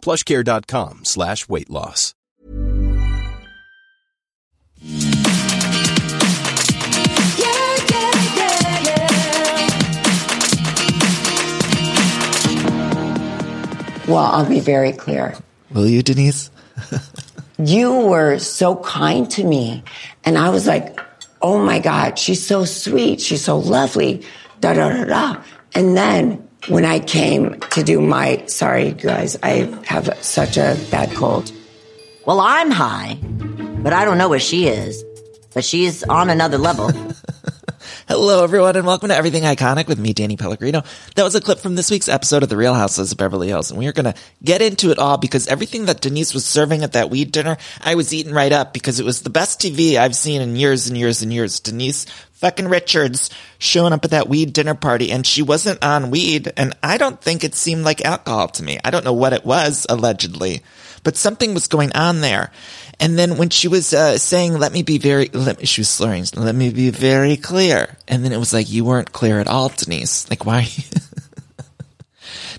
plushcare.com slash weight loss. Well, I'll be very clear. Will you, Denise? You were so kind to me. And I was like, oh my God, she's so sweet. She's so lovely. Da da da da. And then when I came to do my, sorry, guys, I have such a bad cold. Well, I'm high, but I don't know where she is. But she's on another level. Hello, everyone, and welcome to Everything Iconic with me, Danny Pellegrino. That was a clip from this week's episode of The Real Houses of Beverly Hills, and we are going to get into it all because everything that Denise was serving at that weed dinner, I was eating right up because it was the best TV I've seen in years and years and years. Denise fucking Richards showing up at that weed dinner party, and she wasn't on weed, and I don't think it seemed like alcohol to me. I don't know what it was, allegedly, but something was going on there. And then when she was uh, saying, "Let me be very," let me, she was slurring. Let me be very clear. And then it was like, "You weren't clear at all, Denise. Like, why?"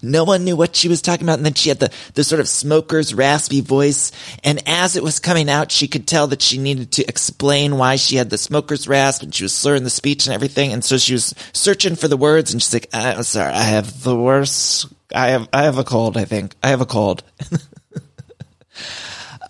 No one knew what she was talking about. And then she had the the sort of smoker's raspy voice. And as it was coming out, she could tell that she needed to explain why she had the smoker's rasp, and she was slurring the speech and everything. And so she was searching for the words, and she's like, "I'm sorry, I have the worst. I have I have a cold. I think I have a cold."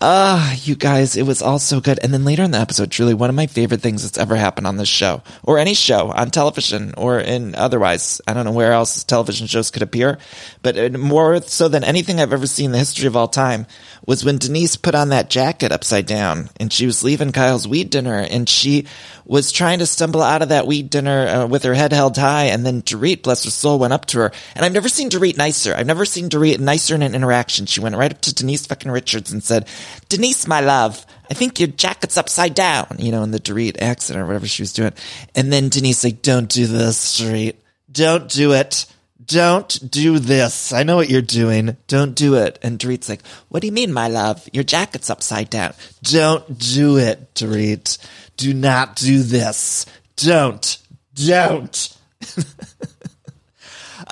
Ah, you guys, it was all so good. And then later in the episode, truly one of my favorite things that's ever happened on this show or any show on television or in otherwise. I don't know where else television shows could appear, but uh, more so than anything I've ever seen in the history of all time was when Denise put on that jacket upside down and she was leaving Kyle's weed dinner and she was trying to stumble out of that weed dinner uh, with her head held high. And then Dorit, bless her soul, went up to her. And I've never seen Dorit nicer. I've never seen Dorit nicer in an interaction. She went right up to Denise fucking Richards and said, Denise, my love, I think your jacket's upside down, you know, in the Dorit accent or whatever she was doing. And then Denise like, don't do this, Dorit. Don't do it. Don't do this. I know what you're doing. Don't do it. And Dorit's like, what do you mean, my love? Your jacket's upside down. Don't do it, Dorit. Do not do this. Don't. Don't.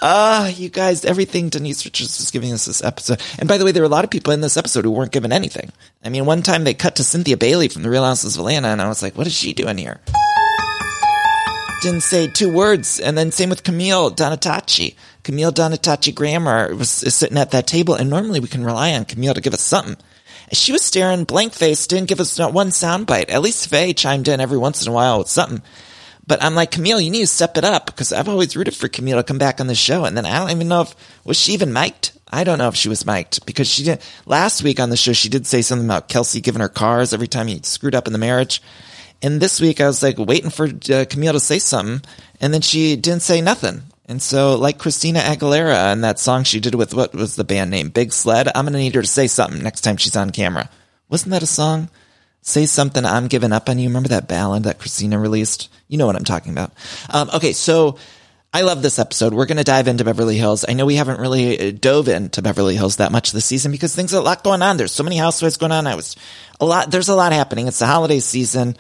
Ah, uh, you guys, everything Denise Richards was giving us this episode. And by the way, there were a lot of people in this episode who weren't given anything. I mean, one time they cut to Cynthia Bailey from The Real Houses of Atlanta, and I was like, what is she doing here? Didn't say two words. And then same with Camille Donatacci. Camille Donatacci Grammer was sitting at that table, and normally we can rely on Camille to give us something. She was staring blank faced, didn't give us not one soundbite. At least Faye chimed in every once in a while with something. But I'm like, Camille, you need to step it up because I've always rooted for Camille to come back on the show. And then I don't even know if, was she even mic'd? I don't know if she was mic'd because she did, last week on the show, she did say something about Kelsey giving her cars every time he screwed up in the marriage. And this week I was like waiting for uh, Camille to say something and then she didn't say nothing. And so, like Christina Aguilera and that song she did with what was the band name? Big Sled. I'm going to need her to say something next time she's on camera. Wasn't that a song? Say something, I'm giving up on you. Remember that ballad that Christina released? You know what I'm talking about. Um, okay, so I love this episode. We're going to dive into Beverly Hills. I know we haven't really uh, dove into Beverly Hills that much this season because things are a lot going on. There's so many housewives going on. I was a lot. There's a lot happening. It's the holiday season.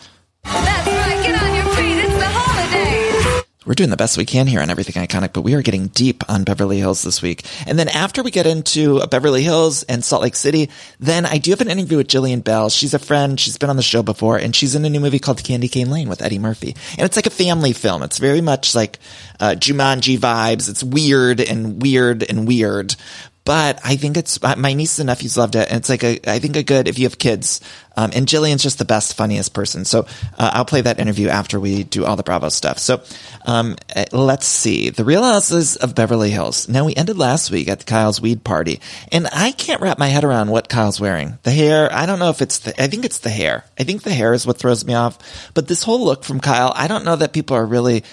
We're doing the best we can here on everything iconic, but we are getting deep on Beverly Hills this week. And then after we get into Beverly Hills and Salt Lake City, then I do have an interview with Jillian Bell. She's a friend. She's been on the show before and she's in a new movie called Candy Cane Lane with Eddie Murphy. And it's like a family film. It's very much like, uh, Jumanji vibes. It's weird and weird and weird, but I think it's my nieces and nephews loved it, and it's like a I think a good if you have kids. Um, and Jillian's just the best, funniest person. So uh, I'll play that interview after we do all the Bravo stuff. So um, uh, let's see the Real Houses of Beverly Hills. Now we ended last week at Kyle's weed party, and I can't wrap my head around what Kyle's wearing. The hair, I don't know if it's the. I think it's the hair. I think the hair is what throws me off. But this whole look from Kyle, I don't know that people are really uh,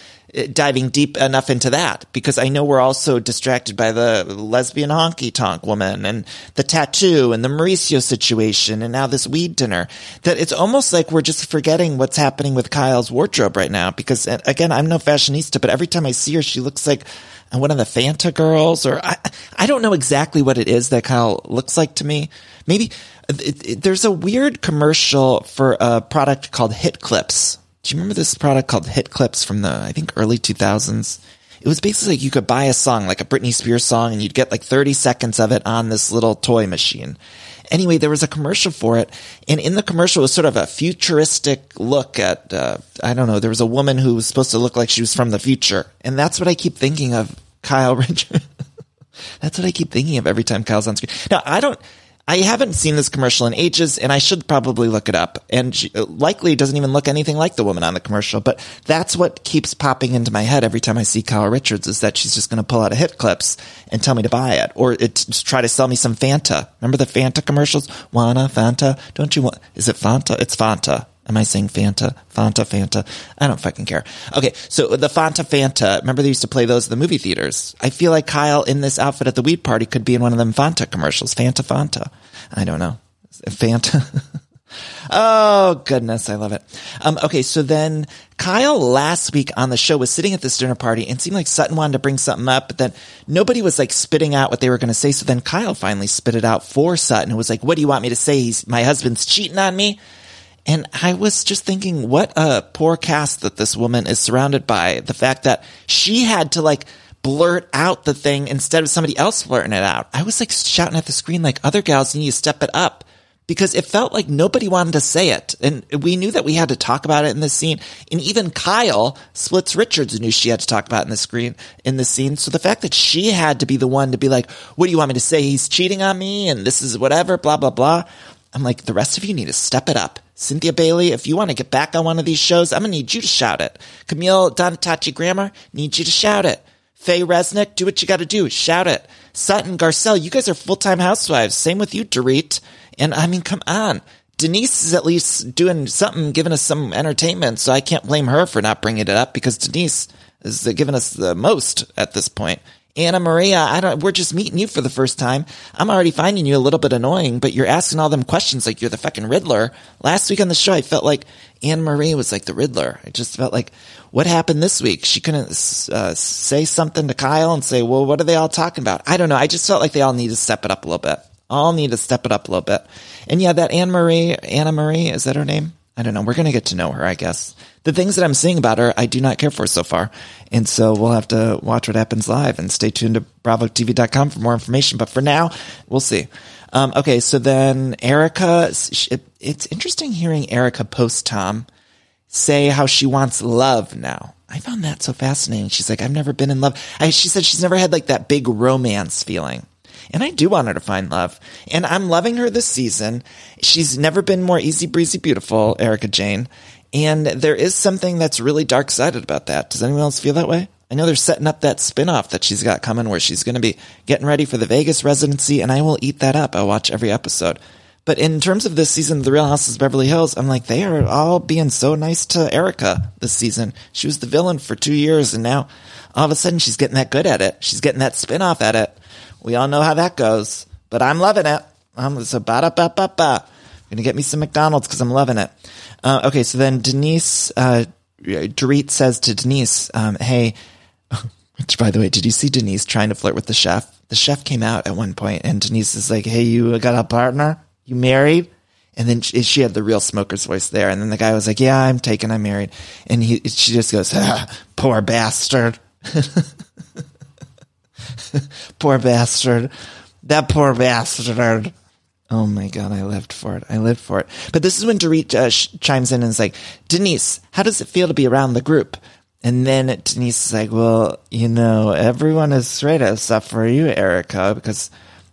diving deep enough into that because I know we're also distracted by the lesbian honky tonk woman and the tattoo and the Mauricio situation and now this weed dinner that it's almost like we're just forgetting what's happening with Kyle's wardrobe right now because uh, again, I'm no fashionista, but every time I see her, she looks like one of the Fanta girls or I, I don't know exactly what it is that Kyle looks like to me. Maybe it, it, there's a weird commercial for a product called Hit Clips. Do you remember this product called Hit Clips from the, I think, early 2000s? It was basically like you could buy a song, like a Britney Spears song, and you'd get like 30 seconds of it on this little toy machine. Anyway, there was a commercial for it, and in the commercial was sort of a futuristic look at, uh, I don't know, there was a woman who was supposed to look like she was from the future. And that's what I keep thinking of Kyle Richard. that's what I keep thinking of every time Kyle's on screen. Now, I don't, I haven't seen this commercial in ages, and I should probably look it up. And she uh, likely doesn't even look anything like the woman on the commercial, but that's what keeps popping into my head every time I see Kyle Richards is that she's just going to pull out a hit clips and tell me to buy it, or it's try to sell me some Fanta. Remember the Fanta commercials? Wanna Fanta? Don't you want? Is it Fanta? It's Fanta. Am I saying Fanta? Fanta, Fanta. I don't fucking care. Okay. So the Fanta, Fanta. Remember they used to play those in the movie theaters. I feel like Kyle in this outfit at the weed party could be in one of them Fanta commercials. Fanta, Fanta. I don't know. Fanta. oh goodness. I love it. Um, okay. So then Kyle last week on the show was sitting at this dinner party and seemed like Sutton wanted to bring something up, but then nobody was like spitting out what they were going to say. So then Kyle finally spit it out for Sutton and was like, what do you want me to say? He's, my husband's cheating on me. And I was just thinking, what a poor cast that this woman is surrounded by. The fact that she had to like blurt out the thing instead of somebody else blurting it out. I was like shouting at the screen like other gals need to step it up because it felt like nobody wanted to say it. And we knew that we had to talk about it in this scene. And even Kyle Splits Richards knew she had to talk about in the screen, in the scene. So the fact that she had to be the one to be like, what do you want me to say? He's cheating on me and this is whatever, blah, blah, blah. I'm like, the rest of you need to step it up. Cynthia Bailey, if you want to get back on one of these shows, I'm going to need you to shout it. Camille Donatacci Grammer, need you to shout it. Faye Resnick, do what you got to do. Shout it. Sutton Garcelle, you guys are full-time housewives. Same with you, Dorit. And I mean, come on. Denise is at least doing something, giving us some entertainment. So I can't blame her for not bringing it up because Denise is giving us the most at this point. Anna Maria, I don't, we're just meeting you for the first time. I'm already finding you a little bit annoying, but you're asking all them questions like you're the fucking Riddler. Last week on the show, I felt like Anna Maria was like the Riddler. I just felt like, what happened this week? She couldn't uh, say something to Kyle and say, well, what are they all talking about? I don't know. I just felt like they all need to step it up a little bit. All need to step it up a little bit. And yeah, that Anne Marie, Anna Marie, is that her name? I don't know. We're going to get to know her, I guess. The things that I'm seeing about her, I do not care for so far. And so we'll have to watch what happens live and stay tuned to bravotv.com for more information. But for now, we'll see. Um, okay. So then Erika, it's interesting hearing Erika post Tom say how she wants love now. I found that so fascinating. She's like, I've never been in love. I, she said she's never had like that big romance feeling. And I do want her to find love. And I'm loving her this season. She's never been more easy breezy beautiful, Erika Jayne. And there is something that's really dark sided about that. Does anyone else feel that way? I know they're setting up that spinoff that she's got coming where she's going to be getting ready for the Vegas residency, and I will eat that up. I'll watch every episode. But in terms of this season of The Real Houses of Beverly Hills, I'm like, they are all being so nice to Erika this season. She was the villain for two years, and now all of a sudden she's getting that good at it. She's getting that spinoff at it. We all know how that goes, but I'm loving it. I'm so ba da ba ba ba. Gonna get me some McDonald's because I'm loving it. Uh, okay, so then Denise, uh, Dorit says to Denise, um, "Hey, which by the way, did you see Denise trying to flirt with the chef? The chef came out at one point, and Denise is like, "Hey, you got a partner? You married?" And then she, she had the real smoker's voice there, and then the guy was like, "Yeah, I'm taken. I'm married." And he, she just goes, ah, "Poor bastard." poor bastard. That poor bastard. Oh my God, I lived for it. I lived for it. But this is when Dorit uh, sh- chimes in and is like, Denise, how does it feel to be around the group? And then Denise is like, well, you know, everyone is straight except for you, Erika, because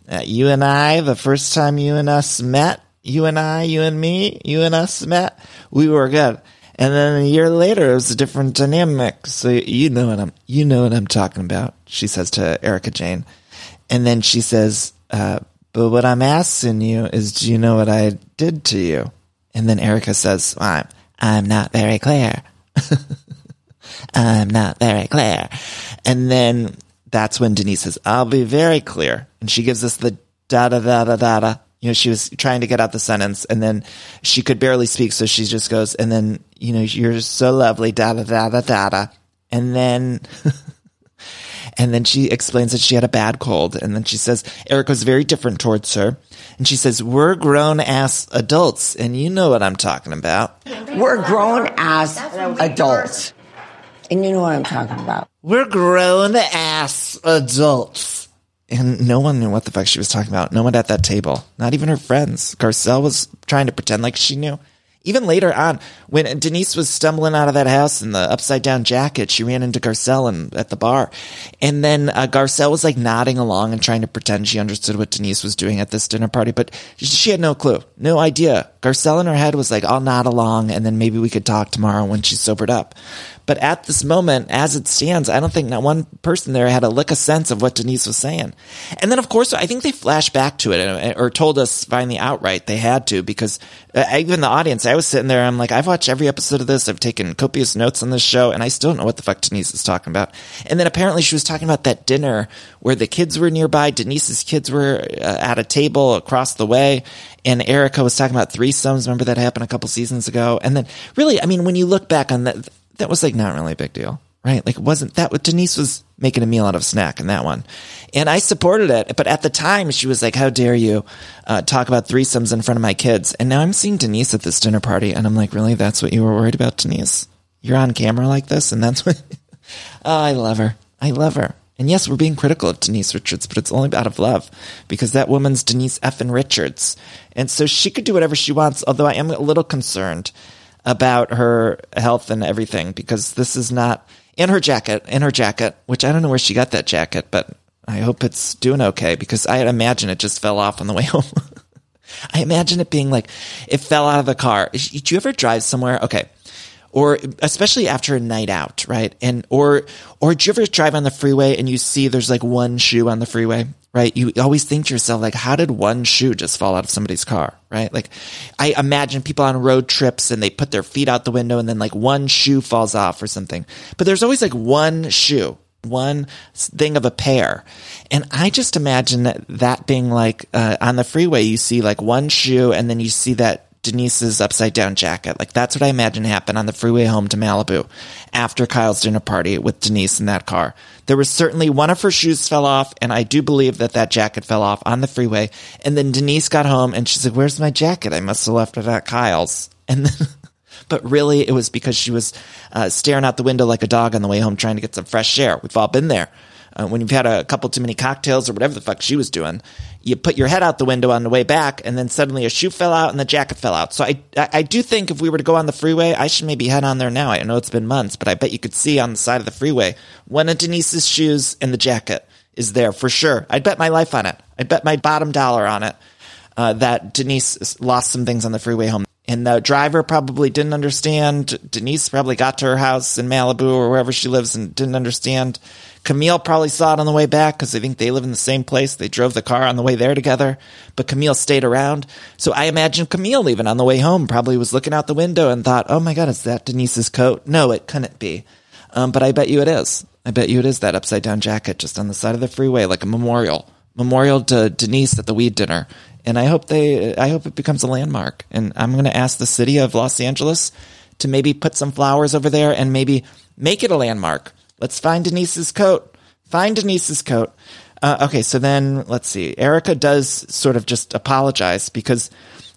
uh, you and I, the first time you and us met, you and I, you and me, you and us met, we were good. And then a year later, it was a different dynamic. So you know what I'm, you know what I'm talking about. She says to Erika Jayne. and then she says, uh, "But what I'm asking you is, do you know what I did to you?" And then Erika says, "I'm, I'm not very clear." I'm not very clear. And then that's when Denise says, I'll be very clear. And she gives us the da da da da da da. You know, she was trying to get out the sentence and then she could barely speak. So she just goes, and then, you know, you're so lovely, da da da da da da. And then, and then she explains that she had a bad cold. And then she says, Eric was very different towards her. And she says, we're grown ass adults. And you know what I'm talking about. We're grown as adults. And you know what I'm talking about. We're grown ass adults. And no one knew what the fuck she was talking about. No one at that table. Not even her friends. Garcelle was trying to pretend like she knew. Even later on, when Denise was stumbling out of that house in the upside down jacket, she ran into Garcelle and, at the bar. And then uh, Garcelle was like nodding along and trying to pretend she understood what Denise was doing at this dinner party, but she had no clue, no idea. Garcelle in her head was like, I'll nod along and then maybe we could talk tomorrow when she's sobered up. But at this moment, as it stands, I don't think not one person there had a lick of sense of what Denise was saying. And then, of course, I think they flashed back to it or told us finally outright they had to because uh, even the audience, I was sitting there, I'm like, I've watched every episode of this. I've taken copious notes on this show and I still don't know what the fuck Denise is talking about. And then apparently she was talking about that dinner where the kids were nearby. Denise's kids were uh, at a table across the way and Erika was talking about threesomes. Remember that happened a couple seasons ago? And then really, I mean, when you look back on that, that was like not really a big deal, right? Like it wasn't that what Denise was making a meal out of snack in that one. And I supported it. But at the time she was like, how dare you, uh, talk about threesomes in front of my kids? And now I'm seeing Denise at this dinner party and I'm like, really? That's what you were worried about, Denise? You're on camera like this and that's what, oh, I love her. I love her. And yes, we're being critical of Denise Richards, but it's only out of love because that woman's Denise Effin Richards. And so she could do whatever she wants, although I am a little concerned about her health and everything because this is not in her jacket, in her jacket, which I don't know where she got that jacket, but I hope it's doing okay because I imagine it just fell off on the way home. I imagine it being like it fell out of the car. Did you ever drive somewhere? Okay. Or especially after a night out, right? And or or do you ever drive on the freeway and you see there's like one shoe on the freeway right? You always think to yourself, like, how did one shoe just fall out of somebody's car, right? Like, I imagine people on road trips and they put their feet out the window and then like one shoe falls off or something. But there's always like one shoe, one thing of a pair. And I just imagine that, that being like, uh, on the freeway, you see like one shoe and then you see that Denise's upside down jacket. Like that's what I imagine happened on the freeway home to Malibu after Kyle's dinner party with Denise in that car. There was certainly one of her shoes fell off, and I do believe that that jacket fell off on the freeway. And then Denise got home and she's like, "Where's my jacket? I must have left it at Kyle's." And then, but really, it was because she was uh, staring out the window like a dog on the way home, trying to get some fresh air. We've all been there. Uh, when you've had a couple too many cocktails or whatever the fuck she was doing, you put your head out the window on the way back, and then suddenly a shoe fell out and the jacket fell out. So I, I do think if we were to go on the freeway, I should maybe head on there now. I know it's been months, but I bet you could see on the side of the freeway one of Denise's shoes and the jacket is there for sure. I'd bet my life on it. I'd bet my bottom dollar on it uh, that Denise lost some things on the freeway home. And the driver probably didn't understand. Denise probably got to her house in Malibu or wherever she lives and didn't understand. Camille probably saw it on the way back because I think they live in the same place. They drove the car on the way there together, but Camille stayed around. So I imagine Camille even on the way home probably was looking out the window and thought, "Oh my God, is that Denise's coat?" No, it couldn't be. Um, but I bet you it is. I bet you it is that upside down jacket just on the side of the freeway, like a memorial, memorial to Denise at the weed dinner. And I hope they, I hope it becomes a landmark. And I'm going to ask the city of Los Angeles to maybe put some flowers over there and maybe make it a landmark Let's find Denise's coat. Find Denise's coat. Uh, okay, so then let's see. Erika does sort of just apologize because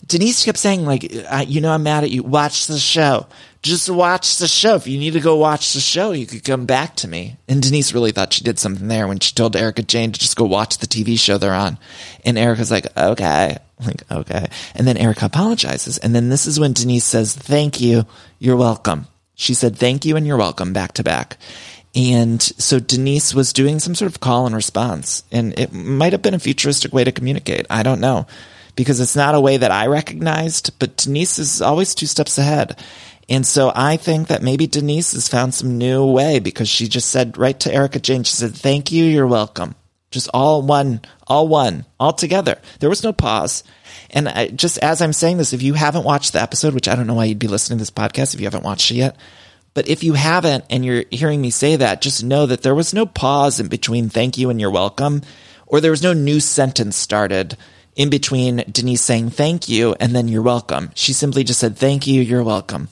Denise kept saying, like, you know, I'm mad at you. Watch the show. Just watch the show. If you need to go watch the show, you could come back to me. And Denise really thought she did something there when she told Erika Jayne to just go watch the TV show they're on. And Erika's like, okay. Like, okay. And then Erica apologizes. And then this is when Denise says, thank you. You're welcome. She said, thank you and you're welcome back to back. And so Denise was doing some sort of call and response. And it might have been a futuristic way to communicate. I don't know. Because it's not a way that I recognized, but Denise is always two steps ahead. And so I think that maybe Denise has found some new way because she just said right to Erika Jayne, she said, thank you, you're welcome. Just all one, all one, all together. There was no pause. And I, just as I'm saying this, if you haven't watched the episode, which I don't know why you'd be listening to this podcast if you haven't watched it yet, But if you haven't and you're hearing me say that, just know that there was no pause in between thank you and you're welcome, or there was no new sentence started in between Denise saying thank you and then you're welcome. She simply just said thank you, you're welcome.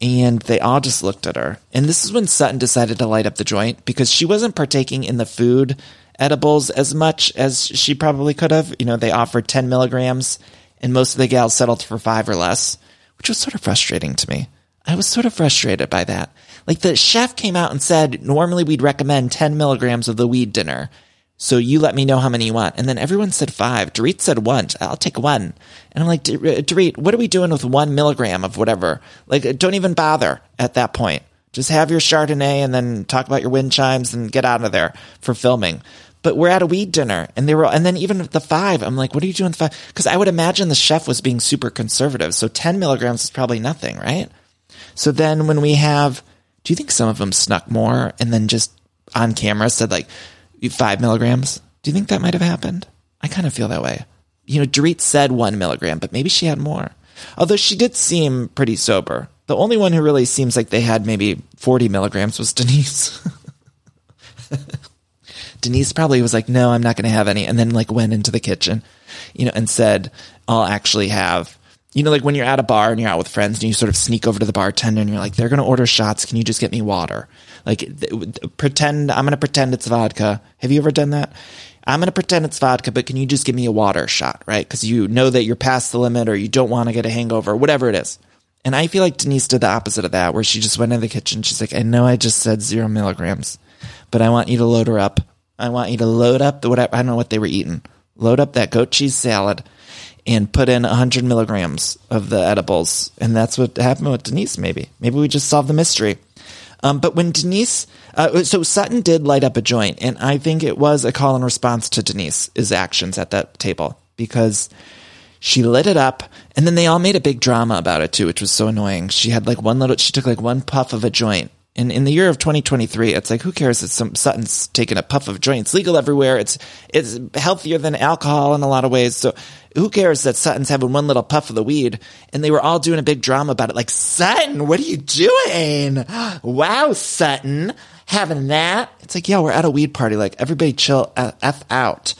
And they all just looked at her. And this is when Sutton decided to light up the joint because she wasn't partaking in the food edibles as much as she probably could have. You know, they offered 10 milligrams and most of the gals settled for five or less, which was sort of frustrating to me. I was sort of frustrated by that. Like the chef came out and said, normally we'd recommend 10 milligrams of the weed dinner. So you let me know how many you want. And then everyone said five. Dorit said one. I'll take one. And I'm like, uh, Dorit, what are we doing with one milligram of whatever? Like, uh, don't even bother at that point. Just have your Chardonnay and then talk about your wind chimes and get out of there for filming. But we're at a weed dinner and they were, and then even the five, I'm like, what are you doing? Five? Cause I would imagine the chef was being super conservative. So 10 milligrams is probably nothing, right? So then when we have, do you think some of them snuck more and then just on camera said like, five milligrams. Do you think that might have happened? I kind of feel that way. You know, Dorit said one milligram, but maybe she had more. Although she did seem pretty sober. The only one who really seems like they had maybe 40 milligrams was Denise. Denise probably was like, no, I'm not going to have any. And then like went into the kitchen, you know, and said, I'll actually have, you know, like when you're at a bar and you're out with friends and you sort of sneak over to the bartender and you're like, they're going to order shots. Can you just get me water? Like th- pretend I'm going to pretend it's vodka. Have you ever done that? I'm going to pretend it's vodka, but can you just give me a water shot, right? Because you know that you're past the limit or you don't want to get a hangover, whatever it is. And I feel like Denise did the opposite of that, where she just went in the kitchen. She's like, I know I just said zero milligrams, but I want you to load her up. I want you to load up the whatever, I don't know what they were eating. Load up that goat cheese salad and put in 100 milligrams of the edibles. And that's what happened with Denise, maybe. Maybe we just solved the mystery. Um, but when Denise, uh, so Sutton did light up a joint, and I think it was a call and response to Denise's actions at that table because she lit it up, and then they all made a big drama about it too, which was so annoying. She had like one little, she took like one puff of a joint. And in the year of 2023, it's like, who cares that some Sutton's taking a puff of joint? It's legal everywhere. It's, it's healthier than alcohol in a lot of ways. So who cares that Sutton's having one little puff of the weed? And they were all doing a big drama about it. Like, Sutton, what are you doing? Wow, Sutton, having that. It's like, yeah, we're at a weed party. Like, everybody chill uh, F out.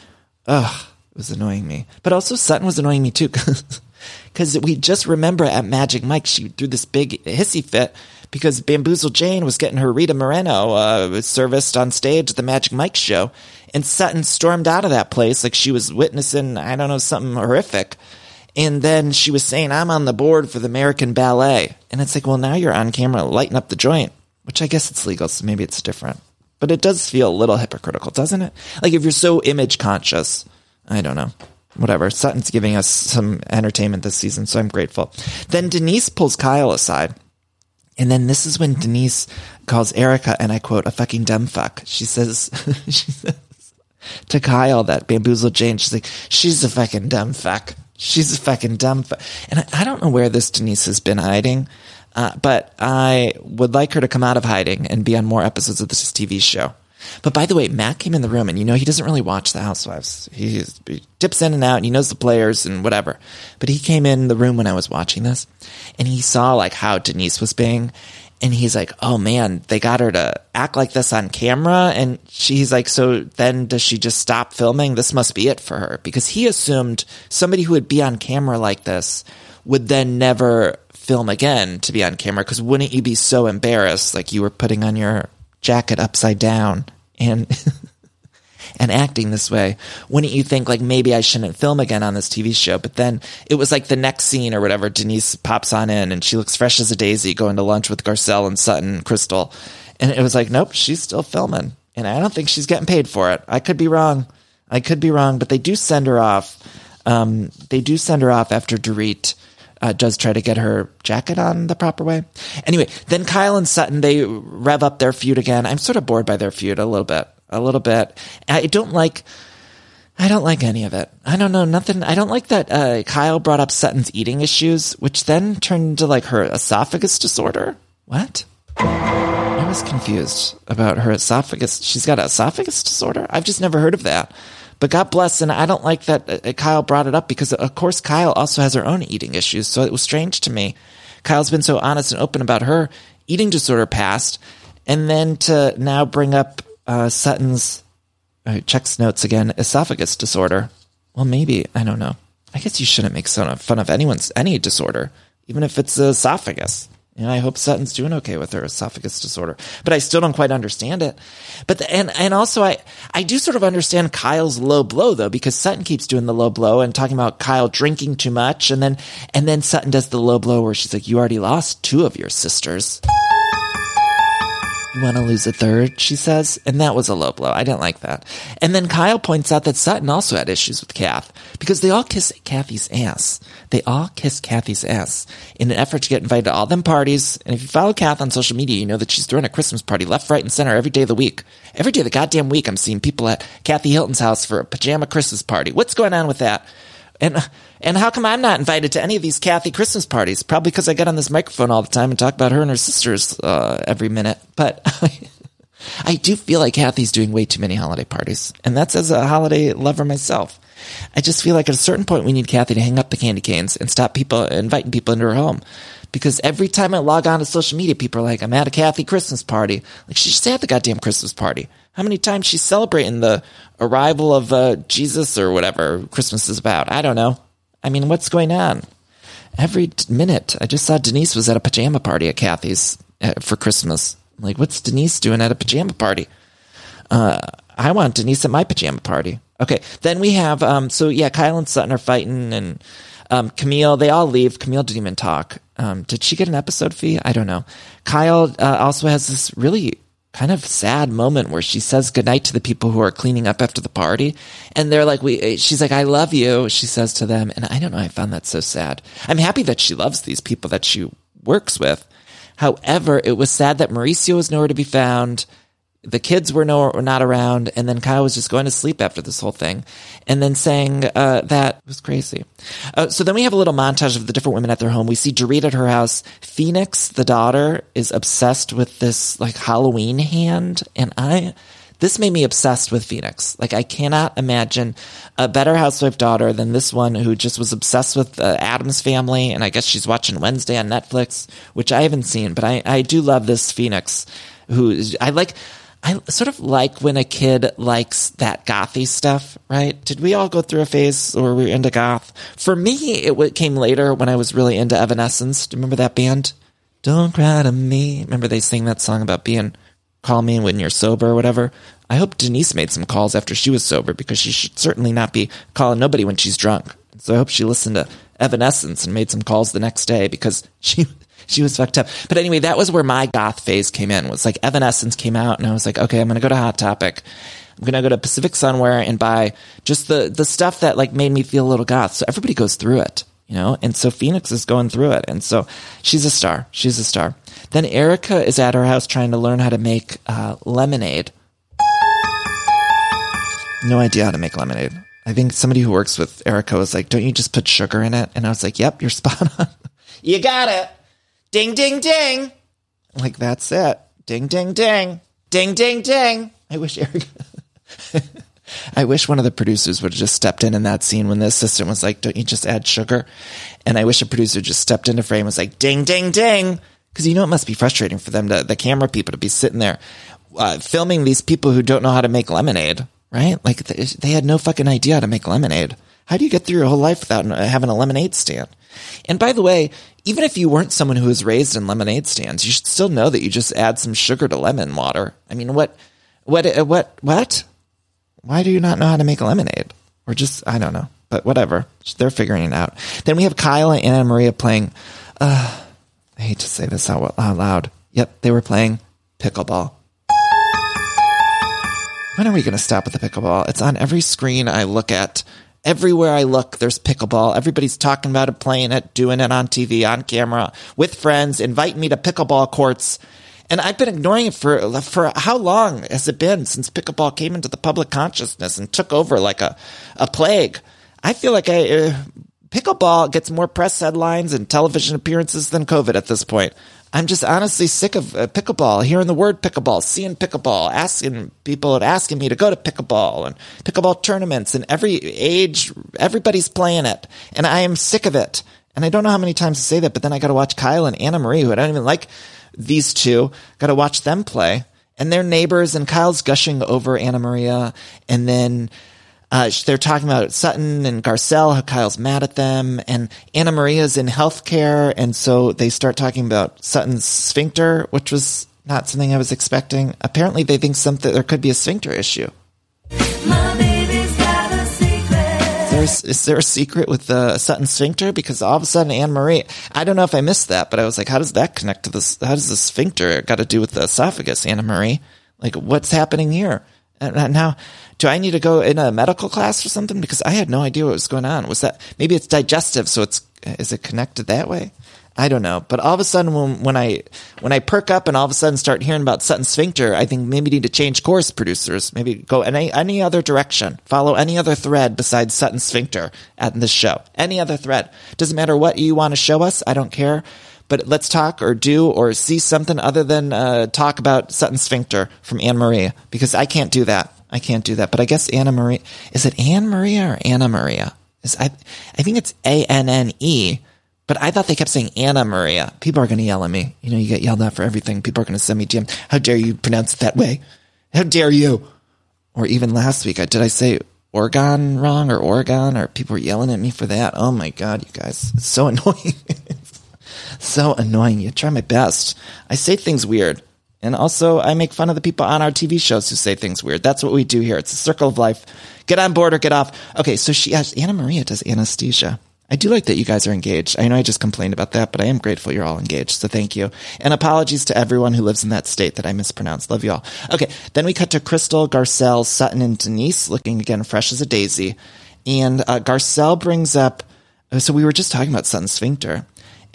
Ugh, it was annoying me. But also Sutton was annoying me too. Cause we just remember at Magic Mike, she threw this big hissy fit because Bamboozle Jane was getting her Rita Moreno uh, serviced on stage at the Magic Mike show, and Sutton stormed out of that place like she was witnessing, I don't know, something horrific. And then she was saying, I'm on the board for the American Ballet. And it's like, well, now you're on camera lighting up the joint, which I guess it's legal, so maybe it's different. But it does feel a little hypocritical, doesn't it? Like if you're so image conscious, I don't know. Whatever. Sutton's giving us some entertainment this season, so I'm grateful. Then Denise pulls Kyle aside and then this is when Denise calls Erica, and I quote, a fucking dumb fuck. She says, she says to Kyle that bamboozled Jane. She's like, she's a fucking dumb fuck. She's a fucking dumb fuck. And I, I don't know where this Denise has been hiding, uh, but I would like her to come out of hiding and be on more episodes of this TV show. But by the way, Matt came in the room and you know, he doesn't really watch the Housewives. He, he dips in and out and he knows the players and whatever. But he came in the room when I was watching this and he saw like how Denise was being and he's like, "Oh man, they got her to act like this on camera." And she's like, "So then does she just stop filming? This must be it for her." Because he assumed somebody who would be on camera like this would then never film again to be on camera because wouldn't you be so embarrassed like you were putting on your jacket upside down and and acting this way, wouldn't you think like maybe I shouldn't film again on this TV show? But then it was like the next scene or whatever. Denise pops on in and she looks fresh as a daisy, going to lunch with Garcelle and Sutton and Crystal, and it was like, nope, she's still filming, and I don't think she's getting paid for it. I could be wrong. I could be wrong, but they do send her off. Um, they do send her off after Dorit uh, does try to get her jacket on the proper way. Anyway, then Kyle and Sutton, they rev up their feud again. I'm sort of bored by their feud a little bit, a little bit. I don't like, I don't like any of it. I don't know, nothing. I don't like that, uh, Kyle brought up Sutton's eating issues, which then turned into like her esophagus disorder. What? I was confused about her esophagus. She's got an esophagus disorder? I've just never heard of that. But God bless, and I don't like that uh, Kyle brought it up because, of course, Kyle also has her own eating issues. So it was strange to me. Kyle's been so honest and open about her eating disorder past. and then to now bring up uh, Sutton's uh, checks notes again esophagus disorder. Well, maybe I don't know. I guess you shouldn't make fun of anyone's any disorder, even if it's esophagus. And I hope Sutton's doing okay with her esophagus disorder, but I still don't quite understand it. But the, and and also I I do sort of understand Kyle's low blow though because Sutton keeps doing the low blow and talking about Kyle drinking too much, and then and then Sutton does the low blow where she's like, "You already lost two of your sisters." You want to lose a third, she says. And that was a low blow. I didn't like that. And then Kyle points out that Sutton also had issues with Kath because they all kiss Kathy's ass. They all kiss Kathy's ass in an effort to get invited to all them parties. And if you follow Kath on social media, you know that she's throwing a Christmas party left, right, and center every day of the week. Every day of the goddamn week, I'm seeing people at Kathy Hilton's house for a pajama Christmas party. What's going on with that? And and how come I'm not invited to any of these Kathy Christmas parties? Probably because I get on this microphone all the time and talk about her and her sisters uh, every minute. But I do feel like Kathy's doing way too many holiday parties, and that's as a holiday lover myself. I just feel like at a certain point we need Kathy to hang up the candy canes and stop people inviting people into her home. Because every time I log on to social media, people are like, I'm at a Kathy Christmas party. Like, she just had the goddamn Christmas party. How many times she's celebrating the arrival of uh, Jesus or whatever Christmas is about? I don't know. I mean, what's going on? Every minute, I just saw Denise was at a pajama party at Kathy's uh, for Christmas. I'm like, what's Denise doing at a pajama party? Uh, I want Denise at my pajama party. Okay, then we have, um, so yeah, Kyle and Sutton are fighting, and um, Camille, they all leave. Camille didn't even talk. Um, did she get an episode fee? I don't know. Kyle uh, also has this really kind of sad moment where she says goodnight to the people who are cleaning up after the party. And they're like, we, eh, she's like, I love you. She says to them. And I don't know. I found that so sad. I'm happy that she loves these people that she works with. However, it was sad that Mauricio was nowhere to be found the kids were no were not around, and then Kyle was just going to sleep after this whole thing, and then saying uh, that was crazy. Uh, so then we have a little montage of the different women at their home. We see Dorit at her house. Phoenix, the daughter, is obsessed with this like Halloween hand, and I. This made me obsessed with Phoenix. Like I cannot imagine a better housewife daughter than this one who just was obsessed with the Addams family. And I guess she's watching Wednesday on Netflix, which I haven't seen, but I, I do love this Phoenix who I like. I sort of like when a kid likes that gothy stuff, right? Did we all go through a phase where we were into goth? For me, it came later when I was really into Evanescence. Do you remember that band? Don't cry to me. Remember they sing that song about being call me when you're sober or whatever? I hope Denise made some calls after she was sober because she should certainly not be calling nobody when she's drunk. So I hope she listened to Evanescence and made some calls the next day because she she was fucked up. But anyway, that was where my goth phase came in. Was like Evanescence came out, and I was like, okay, I'm gonna go to Hot Topic. I'm gonna go to Pacific Sunwear and buy just the the stuff that like made me feel a little goth. So everybody goes through it, you know. And so Phoenix is going through it, and so she's a star. She's a star. Then Erika is at her house trying to learn how to make uh, lemonade. No idea how to make lemonade. I think somebody who works with Erika was like, "Don't you just put sugar in it?" And I was like, "Yep, you're spot on. you got it." Ding, ding, ding. Like, that's it. Ding, ding, ding. Ding, ding, ding. I wish Eric. I wish one of the producers would have just stepped in in that scene when the assistant was like, "Don't you just add sugar?" And I wish a producer just stepped into frame and was like, "Ding, ding, ding," because you know it must be frustrating for them to the camera people to be sitting there uh, filming these people who don't know how to make lemonade, right? Like they, they had no fucking idea how to make lemonade. How do you get through your whole life without having a lemonade stand? And by the way, even if you weren't someone who was raised in lemonade stands, you should still know that you just add some sugar to lemon water. I mean, what, what, uh, what, what? Why do you not know how to make lemonade? Or just, I don't know, but whatever. They're figuring it out. Then we have Kyle and Anna Maria playing, uh, I hate to say this out loud. Yep, they were playing pickleball. When are we going to stop with the pickleball? It's on every screen I look at Everywhere I look, there's pickleball. Everybody's talking about it, playing it, doing it on TV, on camera, with friends, inviting me to pickleball courts. And I've been ignoring it for, for how long has it been since pickleball came into the public consciousness and took over like a, a plague? I feel like I, uh, pickleball gets more press headlines and television appearances than COVID at this point. I'm just honestly sick of uh, pickleball, hearing the word pickleball, seeing pickleball, asking people asking me to go to pickleball and pickleball tournaments and every age, everybody's playing it. And I am sick of it. And I don't know how many times to say that, but then I got to watch Kyle and Anna Marie, who I don't even like these two. Got to watch them play. And they're neighbors, and Kyle's gushing over Anna Maria. And then uh, they're talking about Sutton and Garcelle, how Kyle's mad at them. And Anna Maria's in healthcare. And so they start talking about Sutton's sphincter, which was not something I was expecting. Apparently, they think something there could be a sphincter issue. There's, is there a secret with the Sutton sphincter? Because all of a sudden, Anne Marie, I don't know if I missed that, but I was like, how does that connect to this? How does the sphincter got to do with the esophagus, Anna Marie? Like, what's happening here? And now, do I need to go in a medical class or something? Because I had no idea what was going on. Was that maybe it's digestive, so it's is it connected that way? I don't know. But all of a sudden, when, when I when I perk up and all of a sudden start hearing about Sutton Sphincter, I think maybe need to change course, producers. Maybe go any any other direction. Follow any other thread besides Sutton Sphincter at this show. Any other thread. Doesn't matter what you want to show us. I don't care. But let's talk or do or see something other than uh, talk about Sutton Sphincter from Anne Marie because I can't do that. I can't do that. But I guess Anna Marie is it Anne Maria or Anna Maria? Is I I think it's A N N E but I thought they kept saying Anna Maria. People are going to yell at me. You know, you get yelled at for everything. People are going to send me DM. How dare you pronounce it that way? How dare you? Or even last week, I did I say Oregon wrong or Oregon? Or people were yelling at me for that? Oh my God, you guys. It's so annoying. so annoying. You try my best. I say things weird. And also, I make fun of the people on our TV shows who say things weird. That's what we do here. It's a circle of life. Get on board or get off. Okay, so she asked, Anna Maria does anesthesia. I do like that you guys are engaged. I know I just complained about that, but I am grateful you're all engaged. So thank you. And apologies to everyone who lives in that state that I mispronounced. Love you all. Okay. Then we cut to Crystal, Garcelle, Sutton, and Denise looking again fresh as a daisy. And uh, Garcelle brings up, so we were just talking about Sutton's sphincter.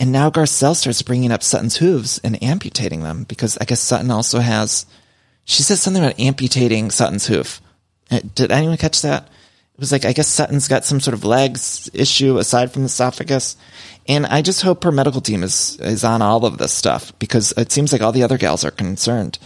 And now Garcelle starts bringing up Sutton's hooves and amputating them because I guess Sutton also has, she says something about amputating Sutton's hoof. Uh, did anyone catch that? It was like, I guess Sutton's got some sort of legs issue aside from the esophagus. And I just hope her medical team is, is on all of this stuff because it seems like all the other gals are concerned.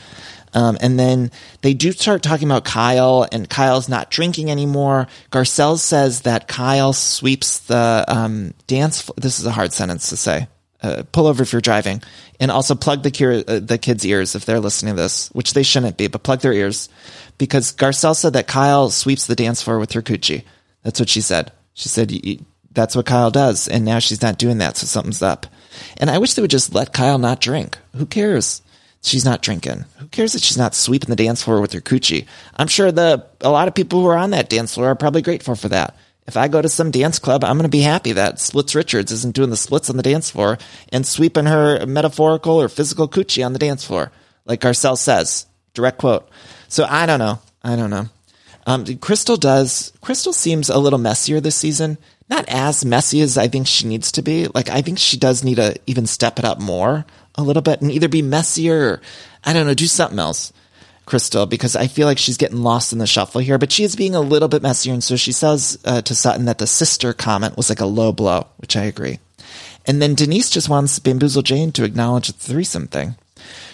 Um, and then they do start talking about Kyle, and Kyle's not drinking anymore. Garcelle says that Kyle sweeps the um, dance. Floor. This is a hard sentence to say. Uh, pull over if you're driving, and also plug the, cure, uh, the kids' ears if they're listening to this, which they shouldn't be, but plug their ears because Garcelle said that Kyle sweeps the dance floor with her coochie. That's what she said. She said that's what Kyle does, and now she's not doing that, so something's up. And I wish they would just let Kyle not drink. Who cares? She's not drinking. Who cares that she's not sweeping the dance floor with her coochie? I'm sure the a lot of people who are on that dance floor are probably grateful for that. If I go to some dance club, I'm going to be happy that Splits Richards isn't doing the splits on the dance floor and sweeping her metaphorical or physical coochie on the dance floor, like Garcelle says. Direct quote. So I don't know. I don't know. Um, Crystal does. Crystal seems a little messier this season. Not as messy as I think she needs to be. Like I think she does need to even step it up more a little bit and either be messier or I don't know, do something else. Crystal, because I feel like she's getting lost in the shuffle here, but she is being a little bit messier. And so she says uh, to Sutton that the sister comment was like a low blow, which I agree. And then Denise just wants Bamboozle Jane to acknowledge the threesome thing.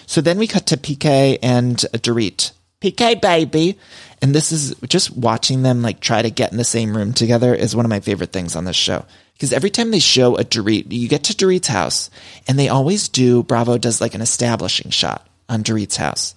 So then we cut to PK and Dorit. PK baby. And this is just watching them like try to get in the same room together is one of my favorite things on this show. Because every time they show a Dorit, you get to Dorit's house and they always do, Bravo does like an establishing shot on Dorit's house.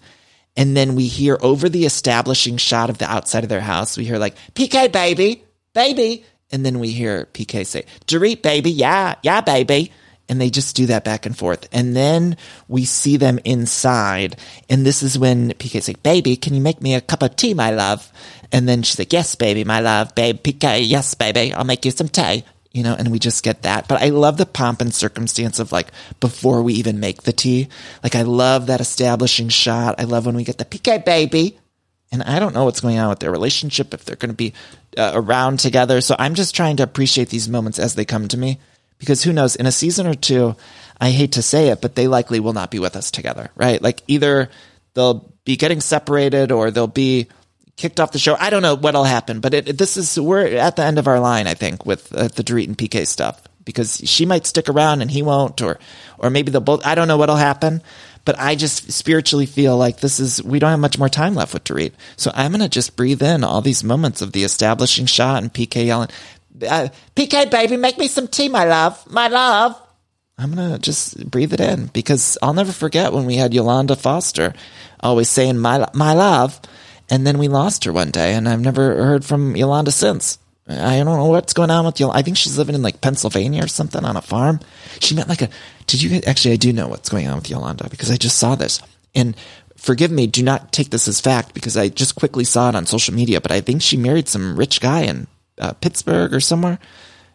And then we hear over the establishing shot of the outside of their house, we hear like, PK baby, baby. And then we hear PK say, Dorit baby, yeah, yeah, baby and they just do that back and forth. And then we see them inside. And this is when PK's like, baby, can you make me a cup of tea, my love? And then she's like, yes, baby, my love, babe, PK, yes, baby, I'll make you some tea. You know, and we just get that. But I love the pomp and circumstance of like before we even make the tea. Like I love that establishing shot. I love when we get the PK baby. And I don't know what's going on with their relationship, if they're going to be uh, around together. So I'm just trying to appreciate these moments as they come to me because who knows, in a season or two, I hate to say it, but they likely will not be with us together, right? Like either they'll be getting separated or they'll be kicked off the show. I don't know what'll happen, but it, this is, we're at the end of our line, I think, with uh, the Dorit and PK stuff because she might stick around and he won't, or, or maybe they'll both, I don't know what'll happen, but I just spiritually feel like this is, we don't have much more time left with Dorit. So I'm to just breathe in all these moments of the establishing shot and PK yelling, uh, PK baby, make me some tea, my love, my love. I'm to just breathe it in because I'll never forget when we had Yolanda Foster always saying my, my love. And then we lost her one day and I've never heard from Yolanda since. I don't know what's going on with Yolanda. I think she's living in like Pennsylvania or something on a farm. She met like a, did you actually, I do know what's going on with Yolanda because I just saw this and forgive me. Do not take this as fact because I just quickly saw it on social media, but I think she married some rich guy in uh, Pittsburgh or somewhere.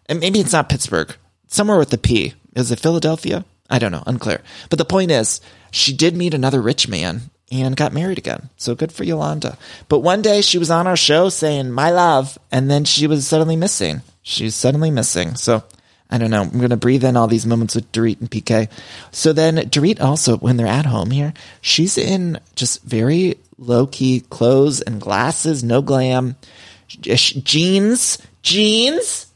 And maybe it's not Pittsburgh, somewhere with the P. Is it Philadelphia? I don't know, unclear. But the point is, she did meet another rich man and got married again. So good for Yolanda. But one day she was on our show saying, my love, and then she was suddenly missing. She's suddenly missing. So I don't know. I'm going to breathe in all these moments with Dorit and PK. So then Dorit also, when they're at home here, she's in just very low key clothes and glasses, no glam, jeans, jeans.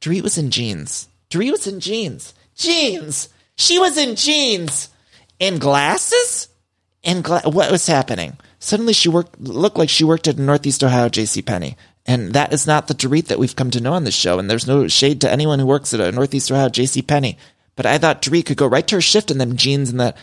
Dorit was in jeans. Dorit was in jeans. Jeans. She was in jeans and glasses and gla- what was happening? Suddenly she worked, looked like she worked at Northeast Ohio J.C. Penney. And that is not the Dorit that we've come to know on this show. And there's no shade to anyone who works at a Northeast Ohio J.C. Penney. But I thought Dorit could go right to her shift in them jeans and that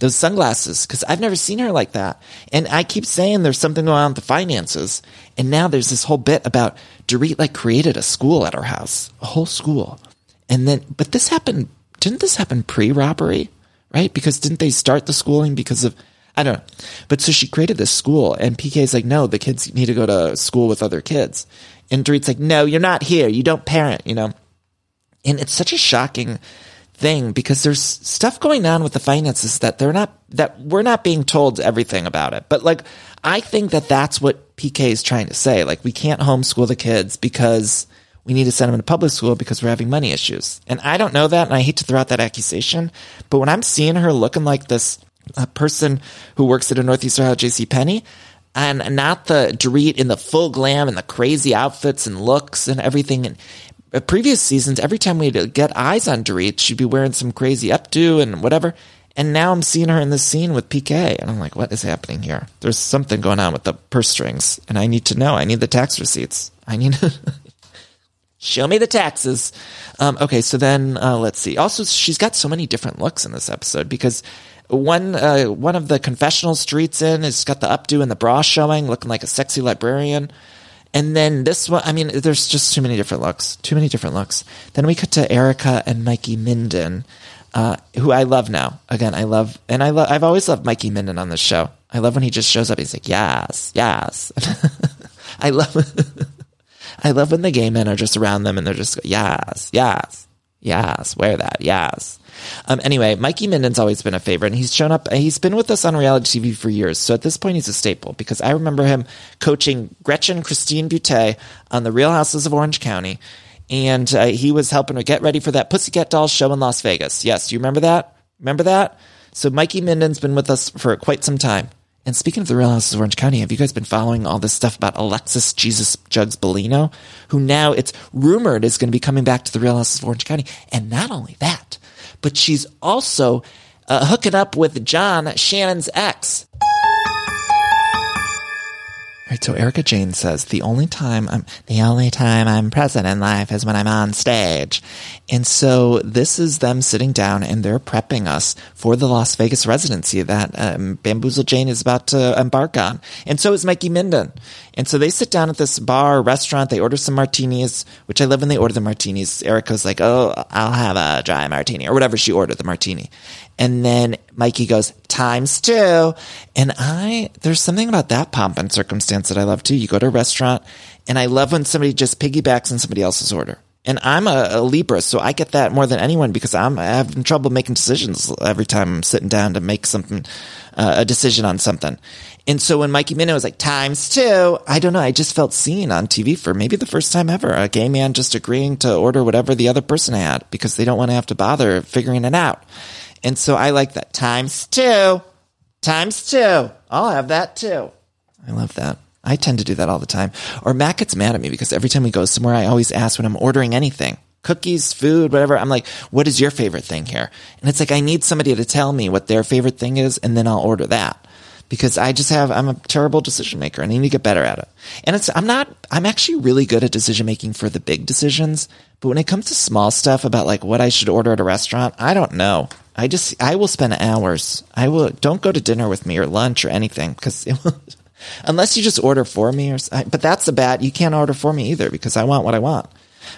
those sunglasses because I've never seen her like that. And I keep saying there's something going on with the finances. And now there's this whole bit about Dorit like created a school at her house, a whole school. And then, but this happened, didn't this happen pre robbery? Right? Because didn't they start the schooling because of, I don't know. But so she created this school and PK's like, no, the kids need to go to school with other kids. And Dorit's like, no, you're not here. You don't parent, you know? And it's such a shocking thing because there's stuff going on with the finances that they're not, that we're not being told everything about it. But like, I think that that's what PK is trying to say. Like, we can't homeschool the kids because we need to send them to public school because we're having money issues. And I don't know that. And I hate to throw out that accusation, but when I'm seeing her looking like this a person who works at a Northeast Ohio JC Penney and not the Dorit in the full glam and the crazy outfits and looks and everything. And uh, previous seasons, every time we'd get eyes on Dorit, she'd be wearing some crazy updo and whatever. And now I'm seeing her in this scene with PK, and I'm like, what is happening here? There's something going on with the purse strings, and I need to know. I need the tax receipts. I need show me the taxes. Um, okay, so then uh, let's see. Also, she's got so many different looks in this episode because one uh, one of the confessional streets in has got the updo and the bra showing, looking like a sexy librarian. And then this one, I mean, there's just too many different looks, too many different looks. Then we cut to Erika and Mikey Minden, uh, who I love now. Again, I love, and I love, I've always loved Mikey Minden on this show. I love when he just shows up. He's like, yes, yes. I love, I love when the gay men are just around them and they're just, yes, yes, yes, wear that, yes. Um, anyway, Mikey Minden's always been a favorite, and he's shown up. He's been with us on reality TV for years, so at this point, he's a staple because I remember him coaching Gretchen Christine Butte on the Real Houses of Orange County, and uh, he was helping her get ready for that Pussycat Dolls show in Las Vegas. Yes, do you remember that? Remember that? So Mikey Minden's been with us for quite some time. And speaking of the Real Houses of Orange County, have you guys been following all this stuff about Alexis Jesus Jugs Bellino, who now it's rumored is going to be coming back to the Real Houses of Orange County? And not only that, but she's also uh, hooking up with John, Shannon's ex. Right, so Erika Jayne says the only time I'm the only time I'm present in life is when I'm on stage. And so this is them sitting down and they're prepping us for the Las Vegas residency that um, Bamboozle Jayne is about to embark on. And so is Mikey Minden. And so they sit down at this bar restaurant. They order some martinis, which I love when they order the martinis. Erika's like, "Oh, I'll have a dry martini or whatever she ordered the martini." And then Mikey goes, times two. And I, there's something about that pomp and circumstance that I love too. You go to a restaurant and I love when somebody just piggybacks on somebody else's order. And I'm a, a Libra, so I get that more than anyone because I'm having trouble making decisions every time I'm sitting down to make something, uh, a decision on something. And so when Mikey Minden was like, times two, I don't know, I just felt seen on TV for maybe the first time ever. A gay man just agreeing to order whatever the other person had because they don't want to have to bother figuring it out. And so I like that. Times two. Times two. I'll have that too. I love that. I tend to do that all the time. Or Matt gets mad at me because every time we go somewhere, I always ask when I'm ordering anything cookies, food, whatever. I'm like, what is your favorite thing here? And it's like, I need somebody to tell me what their favorite thing is, and then I'll order that. Because I just have, I'm a terrible decision maker and I need to get better at it. And it's, I'm not, I'm actually really good at decision making for the big decisions, But when it comes to small stuff about like what I should order at a restaurant, I don't know. I just, I will spend hours. I will, don't go to dinner with me or lunch or anything because unless you just order for me or, but that's the bad. You can't order for me either because I want what I want,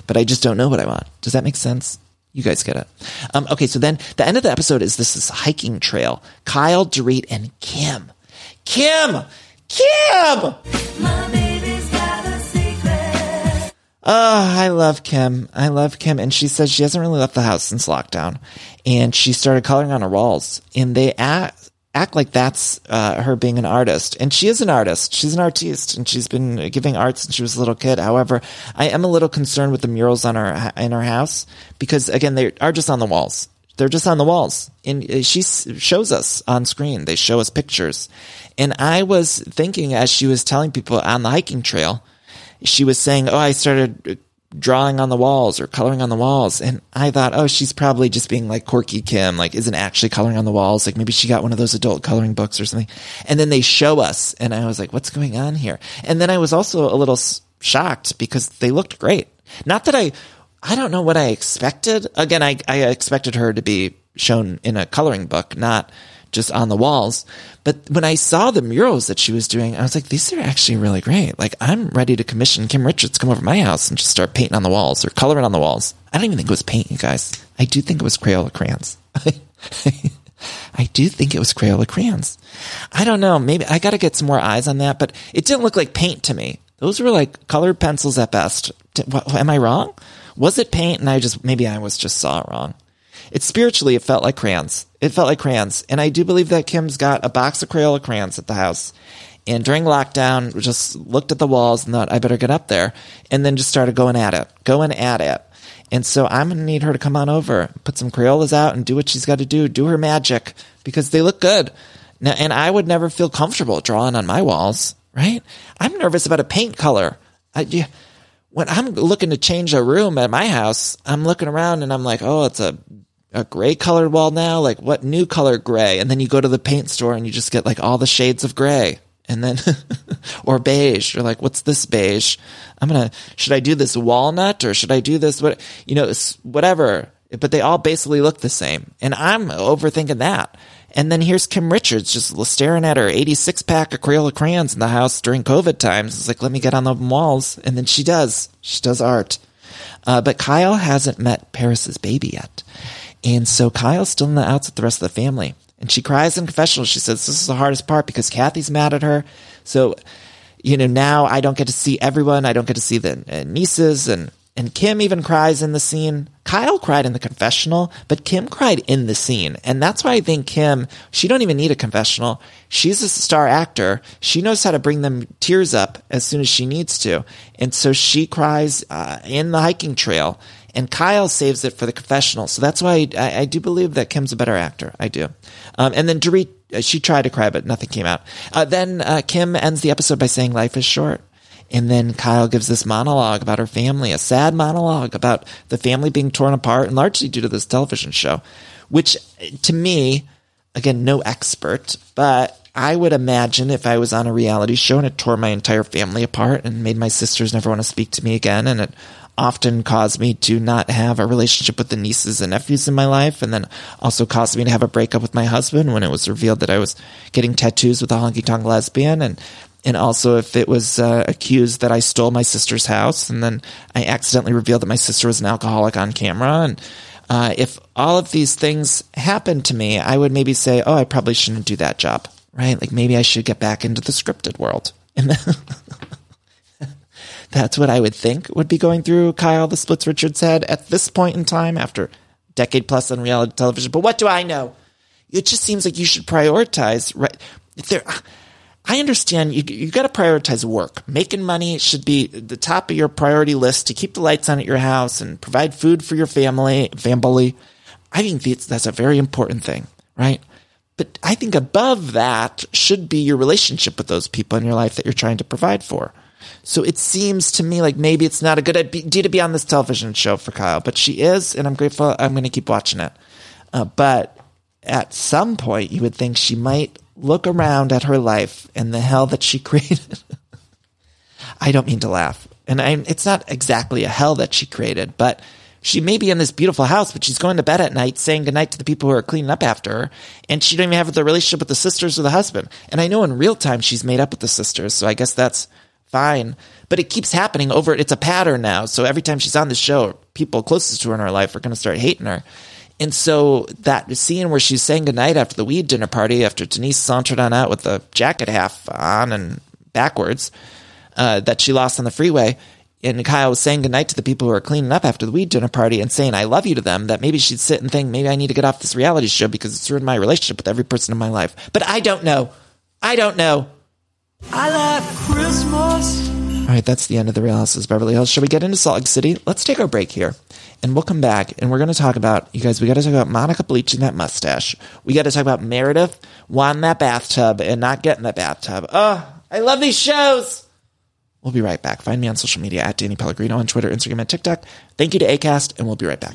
but I just don't know what I want. Does that make sense? You guys get it. Um, okay. So then the end of the episode is this, this hiking trail. Kyle, Dorit, and Kim. Kim! Kim! Oh, I love Kim. I love Kim. And she says she hasn't really left the house since lockdown. And she started coloring on her walls. And they act, act like that's uh, her being an artist. And she is an artist. She's an artiste. And she's been giving art since she was a little kid. However, I am a little concerned with the murals on her, in her house because, again, they are just on the walls. They're just on the walls. And she shows us on screen. They show us pictures. And I was thinking as she was telling people on the hiking trail, she was saying, Oh, I started drawing on the walls or coloring on the walls. And I thought, oh, she's probably just being like quirky Kim, like isn't actually coloring on the walls. Like maybe she got one of those adult coloring books or something. And then they show us and I was like, what's going on here? And then I was also a little shocked because they looked great. Not that I, I don't know what I expected. Again, I, I expected her to be shown in a coloring book, not just on the walls. But when I saw the murals that she was doing, I was like, these are actually really great. Like, I'm ready to commission Kim Richards come over my house and just start painting on the walls or coloring on the walls. I don't even think it was paint, you guys. I do think it was Crayola crayons. I do think it was Crayola crayons. I don't know. Maybe I got to get some more eyes on that, but it didn't look like paint to me. Those were like colored pencils at best. Am I wrong? Was it paint? And I just, maybe I was just saw it wrong. It spiritually, it felt like crayons. It felt like crayons. And I do believe that Kim's got a box of Crayola crayons at the house. And during lockdown, just looked at the walls and thought, I better get up there. And then just started going at it, going at it. And so I'm going to need her to come on over, put some Crayolas out and do what she's got to do, do her magic because they look good. Now, and I would never feel comfortable drawing on my walls, right? I'm nervous about a paint color. I, yeah, when I'm looking to change a room at my house, I'm looking around and I'm like, oh, it's a a gray colored wall now? Like what new color gray? And then you go to the paint store and you just get like all the shades of gray. And then, or beige. You're like, what's this beige? I'm gonna, should I do this walnut or should I do this? What, you know, whatever. But they all basically look the same. And I'm overthinking that. And then here's Kim Richards just staring at her 86 pack of Crayola crayons in the house during COVID times. It's like, let me get on the walls. And then she does. She does art. Uh, but Kyle hasn't met Paris's baby yet. And so Kyle's still in the outs with the rest of the family. And she cries in confessional. She says, This is the hardest part because Kathy's mad at her. So, you know, now I don't get to see everyone. I don't get to see the uh, nieces and and Kim even cries in the scene. Kyle cried in the confessional, but Kim cried in the scene. And that's why I think Kim, she don't even need a confessional. She's a star actor. She knows how to bring them tears up as soon as she needs to. And so she cries uh, in the hiking trail and Kyle saves it for the confessional. So that's why I, I do believe that Kim's a better actor. I do. Um, and then Dorit, uh, she tried to cry, but nothing came out. Uh, then uh, Kim ends the episode by saying life is short. And then Kyle gives this monologue about her family, a sad monologue about the family being torn apart and largely due to this television show, which to me, again, no expert, but I would imagine if I was on a reality show and it tore my entire family apart and made my sisters never want to speak to me again and it often caused me to not have a relationship with the nieces and nephews in my life, and then also caused me to have a breakup with my husband when it was revealed that I was getting tattoos with a honky tonk lesbian, and and also if it was uh, accused that I stole my sister's house, and then I accidentally revealed that my sister was an alcoholic on camera, and uh, if all of these things happened to me, I would maybe say, oh, I probably shouldn't do that job, right? Like maybe I should get back into the scripted world. And That's what I would think would be going through Kyle the Splits Richards' head at this point in time after decade plus on reality television. But what do I know? It just seems like you should prioritize right there. I understand you you got to prioritize work. Making money should be the top of your priority list to keep the lights on at your house and provide food for your family. Family, I think that's, that's a very important thing, right? But I think above that should be your relationship with those people in your life that you're trying to provide for. So it seems to me like maybe it's not a good idea to be on this television show for Kyle, but she is, and I'm grateful. I'm going to keep watching it. Uh, but at some point, you would think she might look around at her life and the hell that she created. I don't mean to laugh. And I, it's not exactly a hell that she created, but she may be in this beautiful house, but she's going to bed at night saying goodnight to the people who are cleaning up after her. And she don't even have the relationship with the sisters or the husband. And I know in real time she's made up with the sisters. So I guess that's fine. But it keeps happening over. It's a pattern now. So every time she's on the show, people closest to her in her life are going to start hating her. And so that scene where she's saying goodnight after the weed dinner party, after Denise sauntered on out with the jacket half on and backwards, uh, that she lost on the freeway, and Kyle was saying goodnight to the people who are cleaning up after the weed dinner party and saying I love you to them, that maybe she'd sit and think, maybe I need to get off this reality show because it's ruined my relationship with every person in my life. But I don't know. I don't know. I like Christmas. All right, that's the end of the Real Houses Beverly Hills. Shall we get into Salt Lake City? Let's take our break here, and we'll come back, and we're going to talk about you guys. We got to talk about Monica bleaching that mustache. We got to talk about Meredith wanting that bathtub and not getting that bathtub. Oh, I love these shows. We'll be right back. Find me on social media at Danny Pellegrino on Twitter, Instagram, and TikTok. Thank you to Acast, and we'll be right back.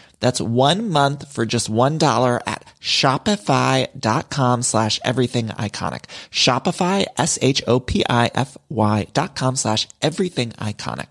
That's one month for just $1 at shopify.com slash everything iconic. Shopify, S-H-O-P-I-F-Y dot com slash everything iconic.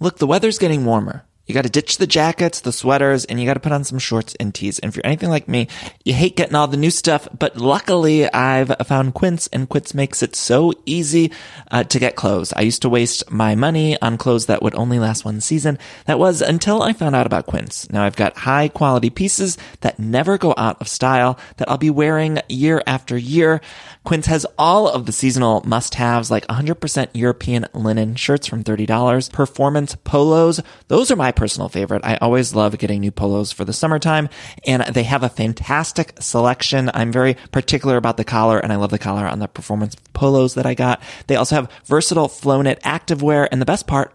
Look, the weather's getting warmer. You got to ditch the jackets, the sweaters, and you got to put on some shorts and tees. And if you're anything like me, you hate getting all the new stuff, but luckily I've found Quince and Quince makes it so easy uh, to get clothes. I used to waste my money on clothes that would only last one season. That was until I found out about Quince. Now I've got high quality pieces that never go out of style that I'll be wearing year after year. Quince has all of the seasonal must-haves like 100% European linen shirts from $30, performance polos. Those are my personal favorite. I always love getting new polos for the summertime and they have a fantastic selection. I'm very particular about the collar and I love the collar on the performance polos that I got. They also have versatile flow knit activewear and the best part,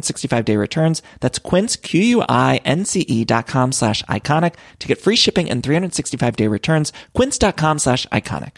365 day returns. That's quince, Q-U-I-N-C-E dot com slash iconic to get free shipping and 365 day returns. Quince.com slash iconic.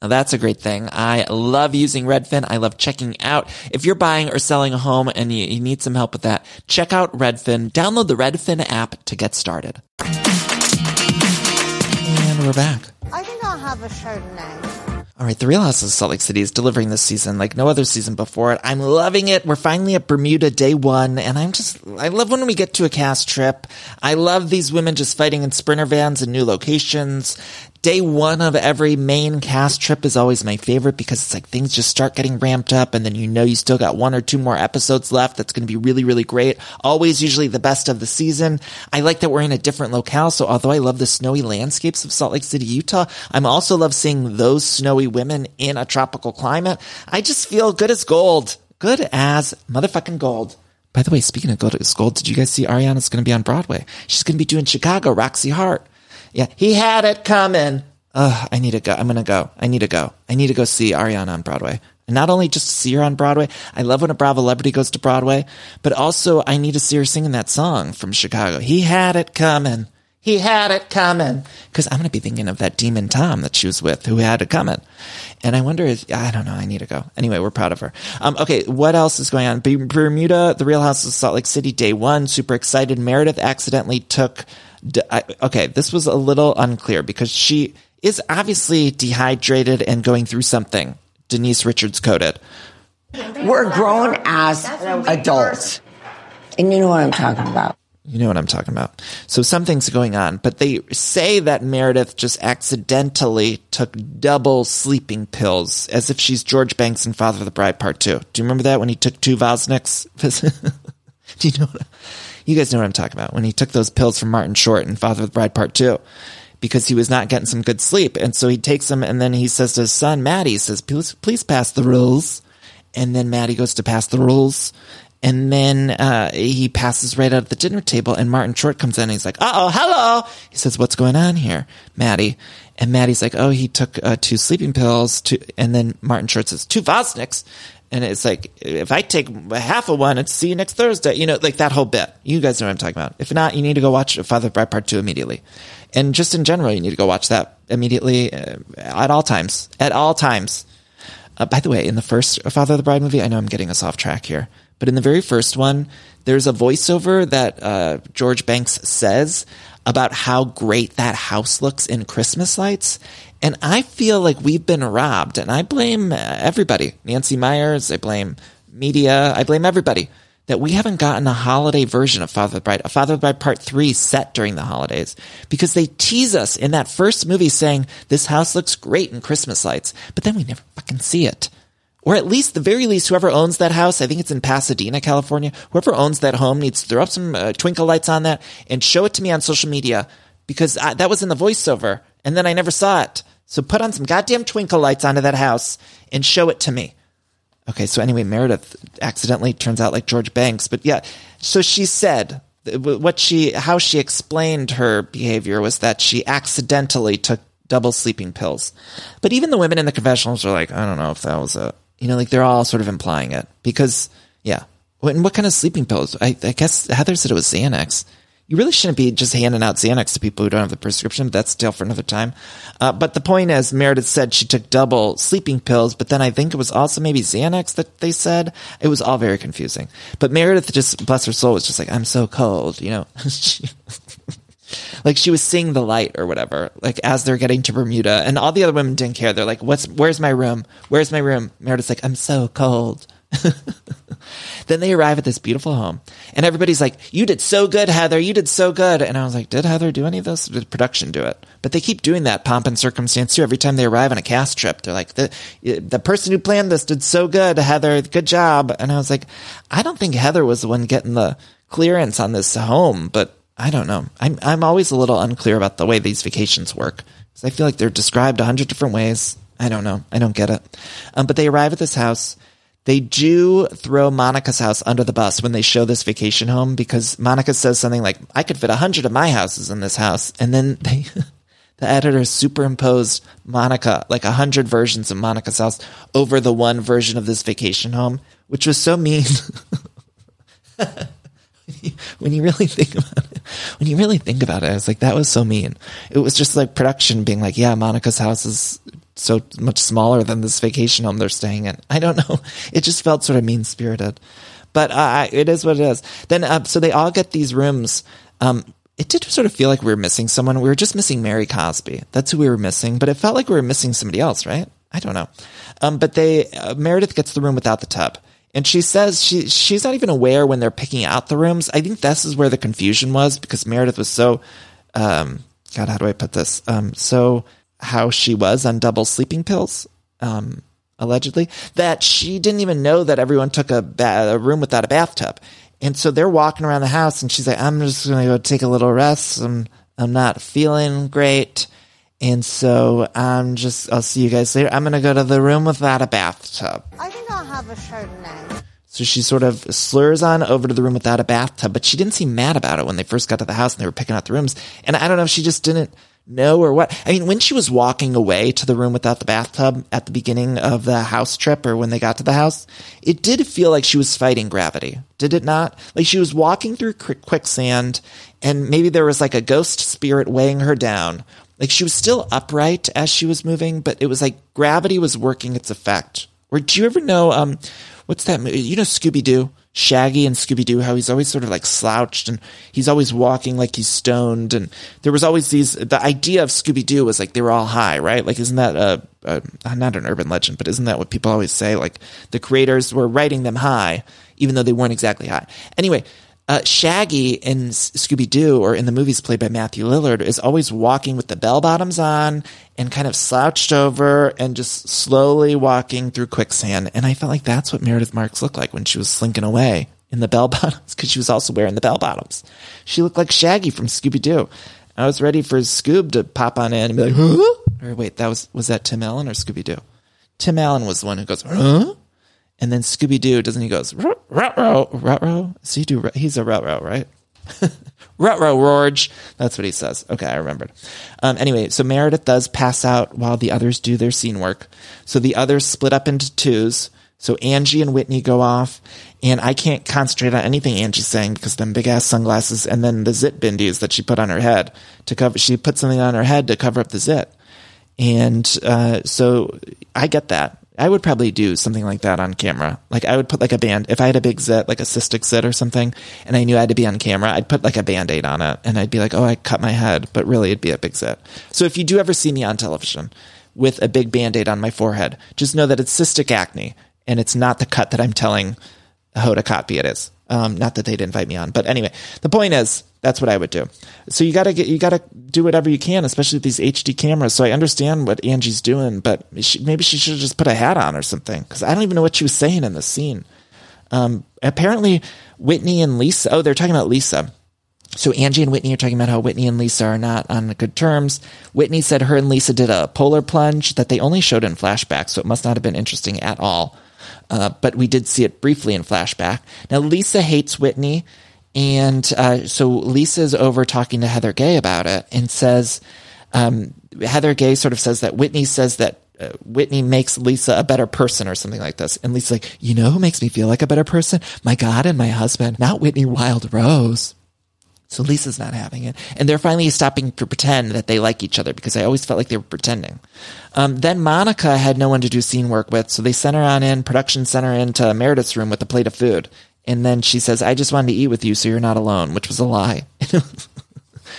Now that's a great thing. I love using Redfin. I love checking out. If you're buying or selling a home and you, you need some help with that, check out Redfin. Download the Redfin app to get started. And we're back. I think I'll have a Chardonnay. All right, The Real House of Salt Lake City is delivering this season like no other season before it. I'm loving it. We're finally at Bermuda day one, and I'm just, I love when we get to a cast trip. I love these women just fighting in sprinter vans in new locations. Day one of every main cast trip is always my favorite because it's like things just start getting ramped up, and then you know you still got one or two more episodes left that's going to be really, really great. Always usually the best of the season. I like that we're in a different locale, so although I love the snowy landscapes of Salt Lake City, Utah, I'm also love seeing those snowy women in a tropical climate. I just feel good as gold. Good as motherfucking gold. By the way, speaking of gold, gold, did you guys see Ariana's going to be on Broadway? She's going to be doing Chicago, Roxie Hart. Yeah, he had it coming. Ugh, I need to go. I'm to go. I need to go. I need to go see Ariana on Broadway. And not only just see her on Broadway, I love when a Bravo celebrity goes to Broadway, but also I need to see her singing that song from Chicago. He had it coming. He had it coming. Because I'm going to be thinking of that demon Tom that she was with who had it coming. And I wonder if, I don't know, I need to go. Anyway, we're proud of her. Um, okay, what else is going on? Bermuda, the Real House of Salt Lake City, day one, super excited. Meredith accidentally took, d- I- okay, this was a little unclear because she is obviously dehydrated and going through something. Denise Richards coded. We're grown as adults. And you know what I'm talking about. You know what I'm talking about. So something's going on, but they say that Meredith just accidentally took double sleeping pills as if she's George Banks in Father of the Bride Part 2. Do you remember that when he took two Vosniks? Do you know what, you guys know what I'm talking about when he took those pills from Martin Short in Father of the Bride Part 2 because he was not getting some good sleep. And so he takes them and then he says to his son, Maddie, he says, please, please pass the rules. And then Maddie goes to pass the rules. And then uh, he passes right out at the dinner table, and Martin Short comes in and he's like, uh oh, hello. He says, What's going on here, Maddie? And Maddie's like, Oh, he took uh, two sleeping pills. Two, and then Martin Short says, Two Vosniks. And it's like, if I take half of one, it's see you next Thursday. You know, like that whole bit. You guys know what I'm talking about. If not, you need to go watch Father of the Bride Part 2 immediately. And just in general, you need to go watch that immediately uh, at all times. At all times. Uh, by the way, in the first Father of the Bride movie, I know I'm getting us off track here, but in the very first one, there's a voiceover that uh, George Banks says about how great that house looks in Christmas lights. And I feel like we've been robbed, and I blame everybody Nancy Meyers, I blame media, I blame everybody that we haven't gotten a holiday version of Father of Bride, a Father of Bride Part 3 set during the holidays. Because they tease us in that first movie saying, this house looks great in Christmas lights, but then we never fucking see it. Or at least, the very least, whoever owns that house, I think it's in Pasadena, California, whoever owns that home needs to throw up some uh, twinkle lights on that and show it to me on social media because I, that was in the voiceover and then I never saw it. So put on some goddamn twinkle lights onto that house and show it to me. Okay, so anyway, Meredith accidentally turns out like George Banks, but yeah, so she said what she how she explained her behavior was that she accidentally took double sleeping pills. But even the women in the confessionals are like, I don't know if that was a you know, like they're all sort of implying it because yeah. And what kind of sleeping pills? I, I guess Heather said it was Xanax you really shouldn't be just handing out Xanax to people who don't have the prescription. But that's still for another time. Uh, but the point is, Meredith said she took double sleeping pills, but then I think it was also maybe Xanax that they said. It was all very confusing. But Meredith just, bless her soul, was just like, I'm so cold, you know. like she was seeing the light or whatever, like as they're getting to Bermuda, and all the other women didn't care. They're like, "What's? Where's my room? Where's my room?" Meredith's like, "I'm so cold." then they arrive at this beautiful home, and everybody's like, "You did so good, Heather. You did so good." And I was like, "Did Heather do any of this? Did production do it?" But they keep doing that pomp and circumstance too. Every time they arrive on a cast trip, they're like, "the The person who planned this did so good, Heather. Good job." And I was like, "I don't think Heather was the one getting the clearance on this home, but." I don't know. I'm I'm always a little unclear about the way these vacations work because I feel like they're described a hundred different ways. I don't know. I don't get it. Um, but they arrive at this house. They do throw Monica's house under the bus when they show this vacation home because Monica says something like, "I could fit a hundred of my houses in this house," and then they. The editor superimposed Monica, like a hundred versions of Monica's house, over the one version of this vacation home, which was so mean. when you really think about it, you really think about it, I was like, that was so mean. It was just like production being like, yeah, Monica's house is so much smaller than this vacation home they're staying in. I don't know. It just felt sort of mean spirited, but uh, it is what it is. Then, uh, so they all get these rooms. Um, it did sort of feel like we were missing someone. We were just missing Mary Cosby. That's who we were missing, but it felt like we were missing somebody else, right? I don't know. Um, but they, uh, Meredith gets the room without the tub. And she says she she's not even aware when they're picking out the rooms. I think this is where the confusion was because Meredith was so um God, how do I put this? Um so how she was on double sleeping pills, um, allegedly, that she didn't even know that everyone took a, ba- a room without a bathtub. And so they're walking around the house and she's like, I'm just going to go take a little rest. I'm, I'm not feeling great. And so I'm just, I'll see you guys later. I'm going to go to the room without a bathtub. I think I'll have a Chardonnay. So she sort of slurs on over to the room without a bathtub, but she didn't seem mad about it when they first got to the house and they were picking out the rooms. And I don't know if she just didn't know or what. I mean, when she was walking away to the room without the bathtub at the beginning of the house trip or when they got to the house, it did feel like she was fighting gravity. Did it not? Like she was walking through quicksand and maybe there was like a ghost spirit weighing her down. Like she was still upright as she was moving, but it was like gravity was working its effect. Or do you ever know, um, what's that movie? You know, Scooby Doo? Shaggy and Scooby Doo, how he's always sort of like slouched and he's always walking like he's stoned. And there was always these, the idea of Scooby Doo was like they were all high, right? Like, isn't that a, a, not an urban legend, but isn't that what people always say? Like the creators were writing them high, even though they weren't exactly high. Anyway, uh, Shaggy in Scooby Doo or in the movies played by Matthew Lillard is always walking with the bell bottoms on and kind of slouched over and just slowly walking through quicksand. And I felt like that's what Meredith Marks looked like when she was slinking away in the bell bottoms because she was also wearing the bell bottoms. She looked like Shaggy from Scooby Doo. I was ready for Scoob to pop on in and be like, huh? Or wait, that was, was that Tim Allen or Scooby Doo? Tim Allen was the one who goes, huh? And then Scooby Doo doesn't he goes rut row rut row? So he do he's a rut row right? rut row Rorge. That's what he says. Okay, I remembered. Um, anyway, so Meredith does pass out while the others do their scene work. So the others split up into twos. So Angie and Whitney go off, and I can't concentrate on anything Angie's saying because them big ass sunglasses and then the zit bindies that she put on her head to cover. She put something on her head to cover up the zit, and uh, so I get that. I would probably do something like that on camera. Like I would put like a band, if I had a big zit, like a cystic zit or something, and I knew I had to be on camera, I'd put like a band-aid on it and I'd be like, oh, I cut my head, but really it'd be a big zit. So if you do ever see me on television with a big band-aid on my forehead, just know that it's cystic acne and it's not the cut that I'm telling Hoda Kotb it is. Um, not that they'd invite me on, but anyway, the point is that's what I would do. So you gotta get, you gotta do whatever you can, especially with these HD cameras. So I understand what Angie's doing, but she, maybe she should have just put a hat on or something. Cause I don't even know what she was saying in the scene. Um, apparently Whitney and Lisa, oh, they're talking about Lisa. So Angie and Whitney are talking about how Whitney and Lisa are not on good terms. Whitney said her and Lisa did a polar plunge that they only showed in flashbacks, so it must not have been interesting at all. Uh, but we did see it briefly in flashback. Now Lisa hates Whitney and uh, so Lisa's over talking to Heather Gay about it and says, um, Heather Gay sort of says that Whitney says that uh, Whitney makes Lisa a better person or something like this. And Lisa's like, you know who makes me feel like a better person? My God and my husband, not Whitney Wild Rose. So Lisa's not having it. And they're finally stopping to pretend that they like each other because I always felt like they were pretending. Um, then Monica had no one to do scene work with, so they sent her on in, production sent her into Meredith's room with a plate of food. And then she says, I just wanted to eat with you so you're not alone, which was a lie.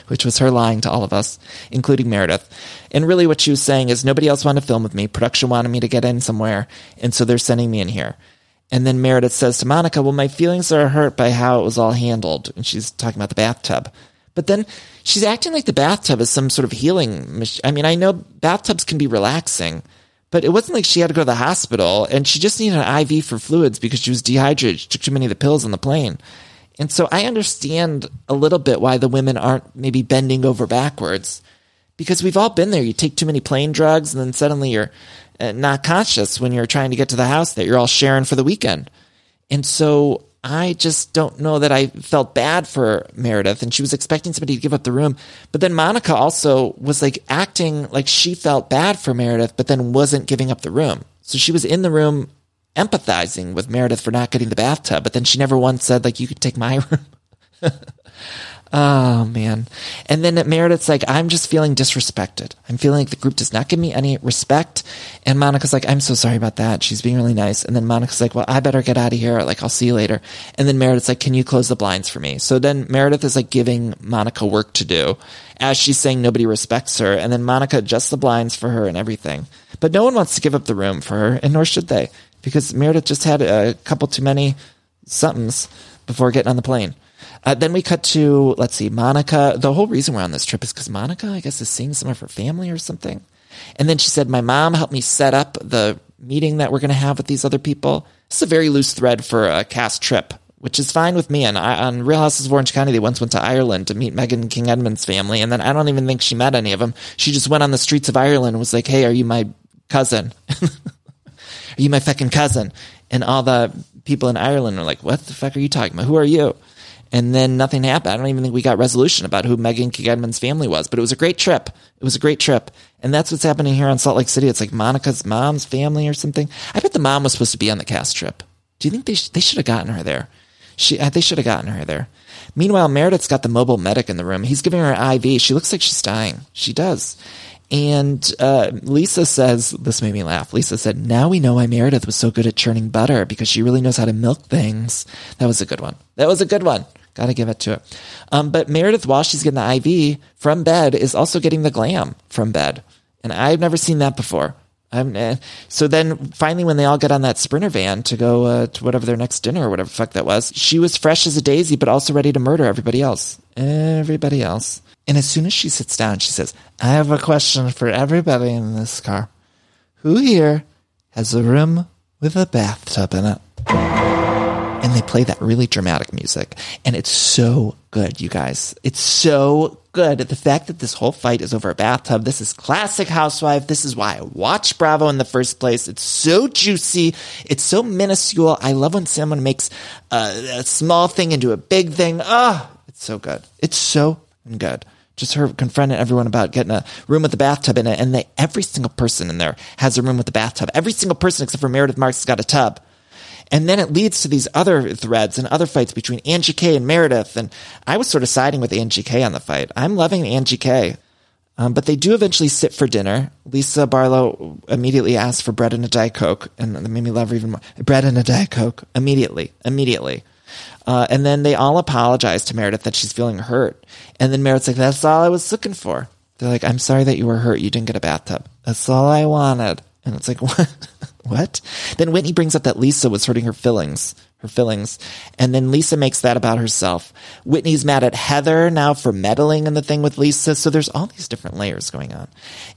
which was her lying to all of us, including Meredith. And really what she was saying is nobody else wanted to film with me. Production wanted me to get in somewhere. And so they're sending me in here. And then Meredith says to Monica, well, my feelings are hurt by how it was all handled. And she's talking about the bathtub. But then she's acting like the bathtub is some sort of healing. I mean, I know bathtubs can be relaxing, but it wasn't like she had to go to the hospital and she just needed an IV for fluids because she was dehydrated. She took too many of the pills on the plane. And so I understand a little bit why the women aren't maybe bending over backwards because we've all been there. You take too many plane drugs and then suddenly you're Uh, not conscious when you're trying to get to the house that you're all sharing for the weekend. And so I just don't know that I felt bad for Meredith and she was expecting somebody to give up the room. But then Monica also was like acting like she felt bad for Meredith, but then wasn't giving up the room. So she was in the room empathizing with Meredith for not getting the bathtub, but then she never once said like, you could take my room. Oh man. And then at Meredith's like, I'm just feeling disrespected. I'm feeling like the group does not give me any respect. And Monica's like, I'm so sorry about that. She's being really nice. And then Monica's like, well, I better get out of here. Like, I'll see you later. And then Meredith's like, can you close the blinds for me? So then Meredith is like giving Monica work to do as she's saying nobody respects her. And then Monica adjusts the blinds for her and everything. But no one wants to give up the room for her, and nor should they, because Meredith just had a couple too many somethings before getting on the plane. Uh, then we cut to, let's see, Monica. The whole reason we're on this trip is because Monica, I guess, is seeing some of her family or something. And then she said, My mom helped me set up the meeting that we're going to have with these other people. Is a very loose thread for a cast trip, which is fine with me. And I, on Real Houses of Orange County, they once went to Ireland to meet Meghan King Edmonds' family. And then I don't even think she met any of them. She just went on the streets of Ireland and was like, Hey, are you my cousin? are you my fucking cousin? And all the people in Ireland are like, What the fuck are you talking about? Who are you? And then nothing happened. I don't even think we got resolution about who Megan Kidman's family was, but it was a great trip. It was a great trip. And that's what's happening here in Salt Lake City. It's like Monica's mom's family or something. I bet the mom was supposed to be on the cast trip. Do you think they, sh- they should have gotten her there? She, uh, they should have gotten her there. Meanwhile, Meredith's got the mobile medic in the room. He's giving her an IV. She looks like she's dying. She does. And uh, Lisa says, this made me laugh. Lisa said, Now we know why Meredith was so good at churning butter because she really knows how to milk things. That was a good one. That was a good one. Got to give it to it. Um, but Meredith, while she's getting the IV from bed, is also getting the glam from bed. And I've never seen that before. Uh, so then finally, when they all get on that sprinter van to go uh, to whatever their next dinner or whatever fuck that was, she was fresh as a daisy, but also ready to murder everybody else. Everybody else. And as soon as she sits down, she says, I have a question for everybody in this car. Who here has a room with a bathtub in it? And they play that really dramatic music. And it's so good, you guys. It's so good. The fact that this whole fight is over a bathtub. This is classic housewife. This is why I watch Bravo in the first place. It's so juicy. It's so minuscule. I love when someone makes a, a small thing into a big thing. Ah, oh, it's so good. It's so good just her confronting everyone about getting a room with a bathtub in it. And they, every single person in there has a room with a bathtub. Every single person except for Meredith Marks has got a tub. And then it leads to these other threads and other fights between Angie K and Meredith. And I was sort of siding with Angie K on the fight. I'm loving Angie K. Um, but they do eventually sit for dinner. Lisa Barlow immediately asks for bread and a Diet Coke, and that made me love her even more. Bread and a Diet Coke. Immediately. Immediately. Uh, and then they all apologize to Meredith that she's feeling hurt. And then Meredith's like, that's all I was looking for. They're like, I'm sorry that you were hurt. You didn't get a bathtub. That's all I wanted. And it's like, what? What? Then Whitney brings up that Lisa was hurting her feelings, her feelings. And then Lisa makes that about herself. Whitney's mad at Heather now for meddling in the thing with Lisa. So there's all these different layers going on.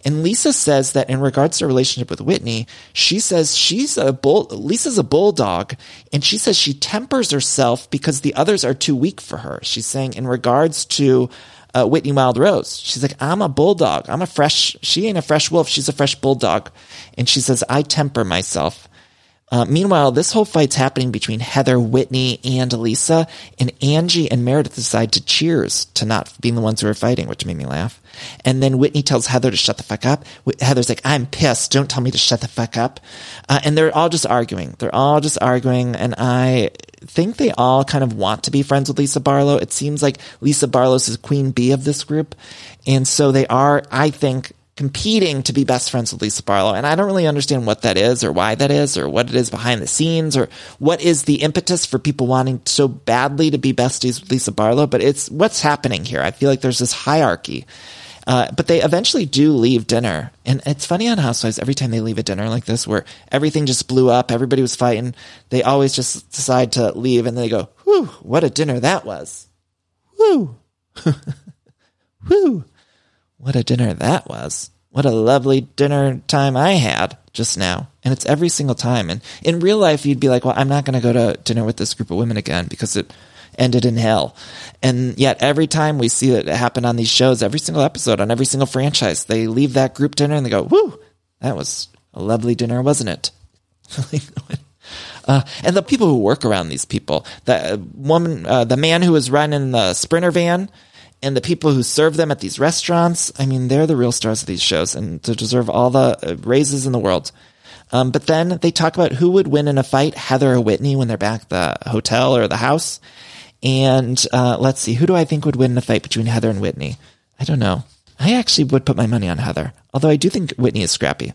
And Lisa says that in regards to her relationship with Whitney, she says she's a bull, Lisa's a bulldog. And she says she tempers herself because the others are too weak for her. She's saying in regards to uh, Whitney Wild Rose. She's like, I'm a bulldog. I'm a fresh, she ain't a fresh wolf. She's a fresh bulldog. And she says, I temper myself. Uh, meanwhile, this whole fight's happening between Heather, Whitney, and Lisa, and Angie and Meredith decide to cheers to not being the ones who are fighting, which made me laugh. And then Whitney tells Heather to shut the fuck up. Heather's like, I'm pissed. Don't tell me to shut the fuck up. Uh, and they're all just arguing. They're all just arguing. And I think they all kind of want to be friends with Lisa Barlow. It seems like Lisa Barlow's the queen bee of this group. And so they are, I think, competing to be best friends with Lisa Barlow. And I don't really understand what that is or why that is or what it is behind the scenes or what is the impetus for people wanting so badly to be besties with Lisa Barlow. But it's what's happening here. I feel like there's this hierarchy. Uh, but they eventually do leave dinner. And it's funny on Housewives, every time they leave a dinner like this where everything just blew up, everybody was fighting, they always just decide to leave and they go, whew, what a dinner that was. Whew. whew. What a dinner that was. What a lovely dinner time I had just now. And it's every single time. And in real life, you'd be like, well, I'm not going to go to dinner with this group of women again because it ended in hell. And yet every time we see it happen on these shows, every single episode, on every single franchise, they leave that group dinner and they go, whoo, that was a lovely dinner, wasn't it? uh, and the people who work around these people, the woman, uh, the man who was running the sprinter van, and the people who serve them at these restaurants, I mean, they're the real stars of these shows and to deserve all the uh, raises in the world. Um, but then they talk about who would win in a fight, Heather or Whitney, when they're back at the hotel or the house. And uh, let's see, who do I think would win in a fight between Heather and Whitney? I don't know. I actually would put my money on Heather, although I do think Whitney is scrappy.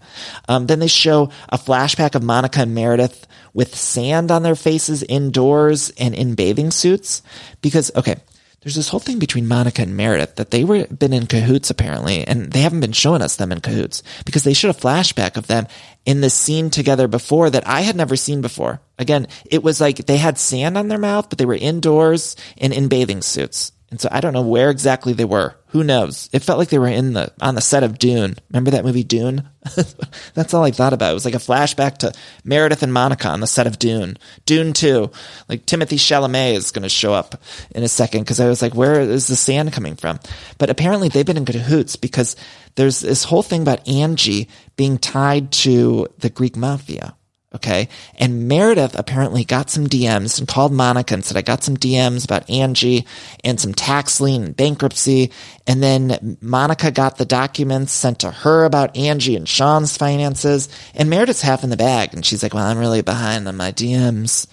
Um, then they show a flashback of Monica and Meredith with sand on their faces indoors and in bathing suits. Because, okay, there's this whole thing between Monica and Meredith that they were been in cahoots apparently, and they haven't been showing us them in cahoots because they showed a flashback of them in the scene together before that I had never seen before. Again, it was like they had sand on their mouth, but they were indoors and in bathing suits. And so I don't know where exactly they were. Who knows? It felt like they were in the on the set of Dune. Remember that movie Dune? That's all I thought about. It was like a flashback to Meredith and Monica on the set of Dune. Dune 2. Like Timothée Chalamet is going to show up in a second because I was like, where is the sand coming from? But apparently they've been in cahoots because there's this whole thing about Angie being tied to the Greek mafia. Okay. And Meredith apparently got some DMs and called Monica and said, I got some DMs about Angie and some tax lien and bankruptcy. And then Monica got the documents sent to her about Angie and Sean's finances. And Meredith's half in the bag. And she's like, well, I'm really behind on my DMs.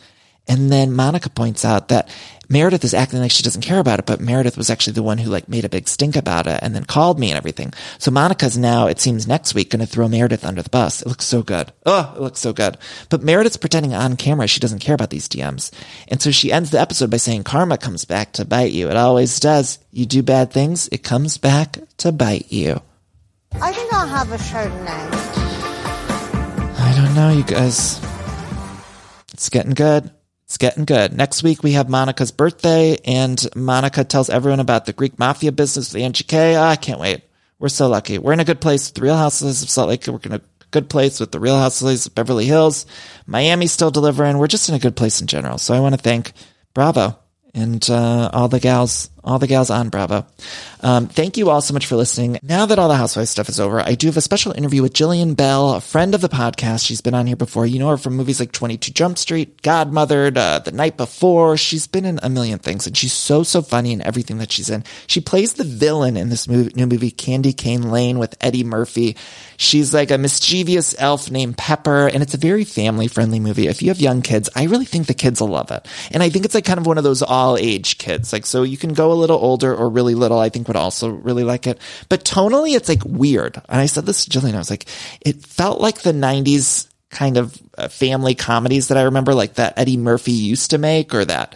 And then Monica points out that Meredith is acting like she doesn't care about it, but Meredith was actually the one who like made a big stink about it and then called me and everything. So Monica's now, it seems next week, going to throw Meredith under the bus. It looks so good. Oh, it looks so good. But Meredith's pretending on camera she doesn't care about these DMs. And so she ends the episode by saying karma comes back to bite you. It always does. You do bad things, it comes back to bite you. I think I'll have a Chardonnay. I don't know, you guys. It's getting good. It's getting good. Next week we have Monica's birthday, and Monica tells everyone about the Greek mafia business the Angie K. Ah, I can't wait. We're so lucky. We're in a good place with the Real Houses of Salt Lake. We're in a good place with the Real Houses of Beverly Hills. Miami's still delivering. We're just in a good place in general. So I want to thank Bravo and uh, all the gals, all the gals on Bravo. Um, thank you all so much for listening. Now that all the housewife stuff is over, I do have a special interview with Jillian Bell, a friend of the podcast. She's been on here before. You know her from movies like 22 Jump Street, Godmothered, uh, The Night Before. She's been in a million things, and she's so, so funny in everything that she's in. She plays the villain in this movie, new movie, Candy Cane Lane with Eddie Murphy. She's like a mischievous elf named Pepper, and it's a very family friendly movie. If you have young kids, I really think the kids will love it. And I think it's like kind of one of those all age kids. Like, so you can go a little older or really little, I think would also really like it. But tonally, it's like weird. And I said this to Jillian, I was like, it felt like the 90s kind of uh, family comedies that I remember, like that Eddie Murphy used to make or that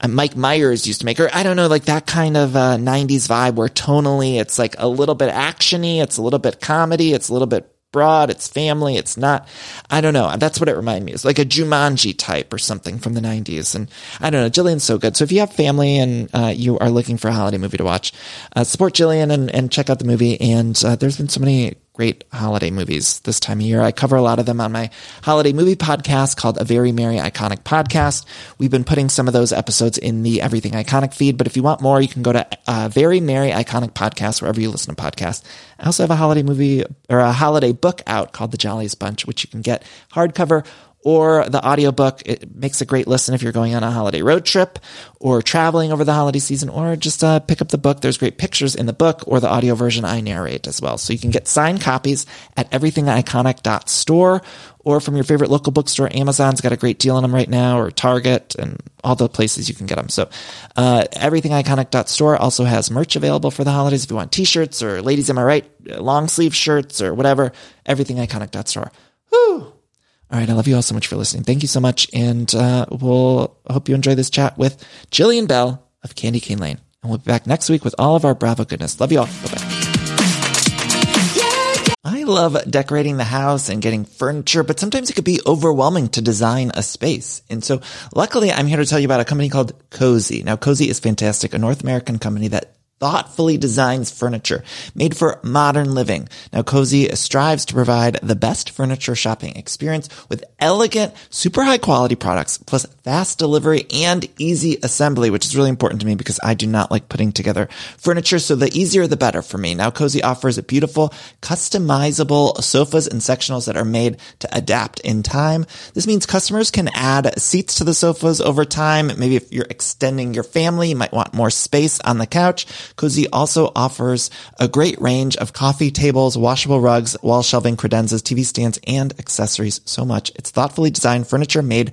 uh, Mike Myers used to make, or I don't know, like that kind of uh, 90s vibe where tonally it's like a little bit actiony, it's a little bit comedy, it's a little bit broad, it's family, it's not, I don't know. That's what it reminded me. It's like a Jumanji type or something from the 90s. And I don't know, Jillian's so good. So if you have family and uh, you are looking for a holiday movie to watch, uh, support Jillian and, and check out the movie. And uh, there's been so many great holiday movies this time of year. I cover a lot of them on my holiday movie podcast called A Very Merry Iconic Podcast. We've been putting some of those episodes in the Everything Iconic feed, but if you want more, you can go to uh, Very Merry Iconic Podcast wherever you listen to podcasts. I also have a holiday movie or a holiday book out called The Jolliest Bunch, which you can get hardcover or the audiobook. It makes a great listen if you're going on a holiday road trip or traveling over the holiday season, or just uh, pick up the book. There's great pictures in the book or the audio version I narrate as well. So you can get signed copies at everythingiconic.store or from your favorite local bookstore. Amazon's got a great deal on them right now, or Target and all the places you can get them. So, uh, everythingiconic.store also has merch available for the holidays. If you want t-shirts or ladies, am I right? Long sleeve shirts or whatever, everythingiconic.store. Whew. All right. I love you all so much for listening. Thank you so much. And uh, we'll hope you enjoy this chat with Jillian Bell of Candy Cane Lane. And we'll be back next week with all of our Bravo goodness. Love you all. Bye bye. I love decorating the house and getting furniture, but sometimes it could be overwhelming to design a space. And so luckily I'm here to tell you about a company called Cozey. Now Cozey is fantastic, a North American company that thoughtfully designs furniture made for modern living. Now, Cozey strives to provide the best furniture shopping experience with elegant, super high quality products, plus fast delivery and easy assembly, which is really important to me because I do not like putting together furniture. So the easier, the better for me. Now, Cozey offers beautiful, customizable sofas and sectionals that are made to adapt in time. This means customers can add seats to the sofas over time. Maybe if you're extending your family, you might want more space on the couch. Cozey also offers a great range of coffee tables, washable rugs, wall shelving, credenzas, TV stands, and accessories. So much. It's thoughtfully designed furniture made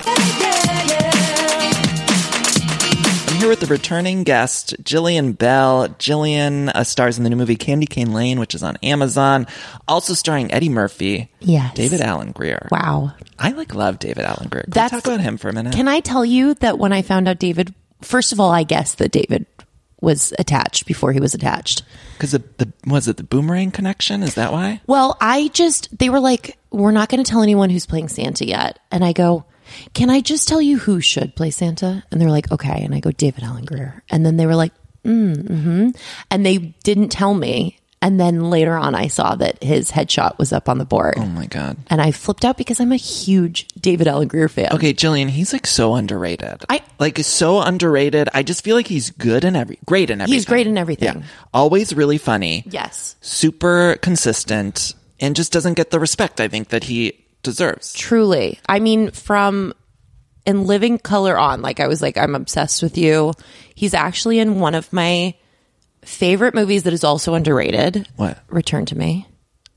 I'm here with the returning guest, Jillian Bell. Jillian uh, stars in the new movie Candy Cane Lane, which is on Amazon. Also starring Eddie Murphy. Yes. David Alan Grier. Wow. I like love David Alan Grier. That's- talk about him for a minute? Can I tell you that when I found out David, first of all, I guess that David was attached before he was attached. Because the, the was it the boomerang connection? Is that why? Well, I just, they were like, we're not going to tell anyone who's playing Santa yet. And I go, can I just tell you who should play Santa? And they're like, okay. And I go, David Alan Grier. And then they were like, mm, hmm And they didn't tell me. And then later on, I saw that his headshot was up on the board. Oh my god. And I flipped out because I'm a huge David Alan Grier fan. Okay, Jillian, he's like so underrated. I- like so underrated. I just feel like he's good in every great in everything. He's great in everything. Yeah. Always really funny. Yes. Super consistent and just doesn't get the respect I think that he deserves. Truly. I mean, from in Living Color on, like I was like, I'm obsessed with you. He's actually in one of my favorite movies that is also underrated. What? Return to Me.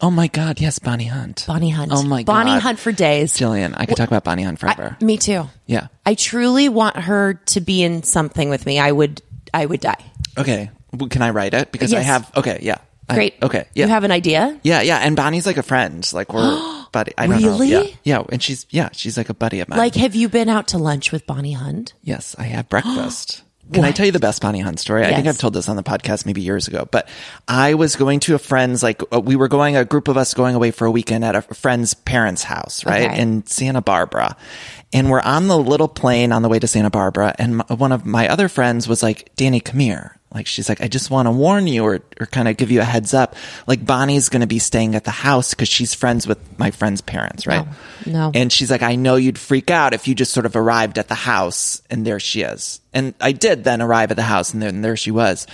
Oh my god, yes, Bonnie Hunt. Bonnie Hunt. Oh my god. Bonnie Hunt for days. Jillian, I could talk about Bonnie Hunt forever. Me too. yeah. I truly want her to be in something with me. I would I would die. Okay. Well, Can I write it? Because I have okay, yeah. I- Great. okay. Yeah. You have an idea? yeah, yeah. And Bonnie's like a friend. Like we're buddy. I don't know. Really? Yeah. Yeah. And she's yeah, she's like a buddy of mine. Like have you been out to lunch with Bonnie Hunt? Yes, I have breakfast. Can I What? tell you the best Bonnie Hunt story? I think Yes. I've told this on the podcast maybe years ago, but I was going to a friend's, like, uh, we were going, a group of us going away for a weekend at a friend's parents' house, right? Okay. In Santa Barbara. And we're on the little plane on the way to Santa Barbara. And m- one of my other friends was like, Danny, come here. Like, she's like, I just want to warn you or, or kind of give you a heads up. Like, Bonnie's going to be staying at the house because she's friends with my friend's parents, right? No. And she's like, I know you'd freak out if you just sort of arrived at the house and there she is. And I did then arrive at the house and then there she was.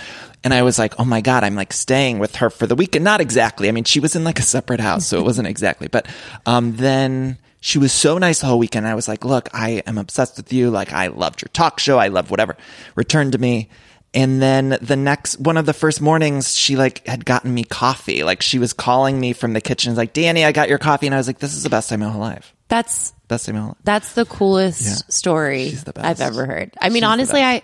And I was like, oh my God, I'm like staying with her for the weekend. Not exactly. I mean, she was in like a separate house, so it wasn't exactly. But um, then she was so nice the whole weekend. I was like, look, I am obsessed with you. Like, I loved your talk show. I love whatever. Returned to me. And then the next, one of the first mornings, she like had gotten me coffee. Like she was calling me from the kitchen, like, Danny, I got your coffee. And I was like, this is the best time of my life. That's Best time of my life. That's the coolest Yeah. story the. I've ever heard. I mean, She's honestly, I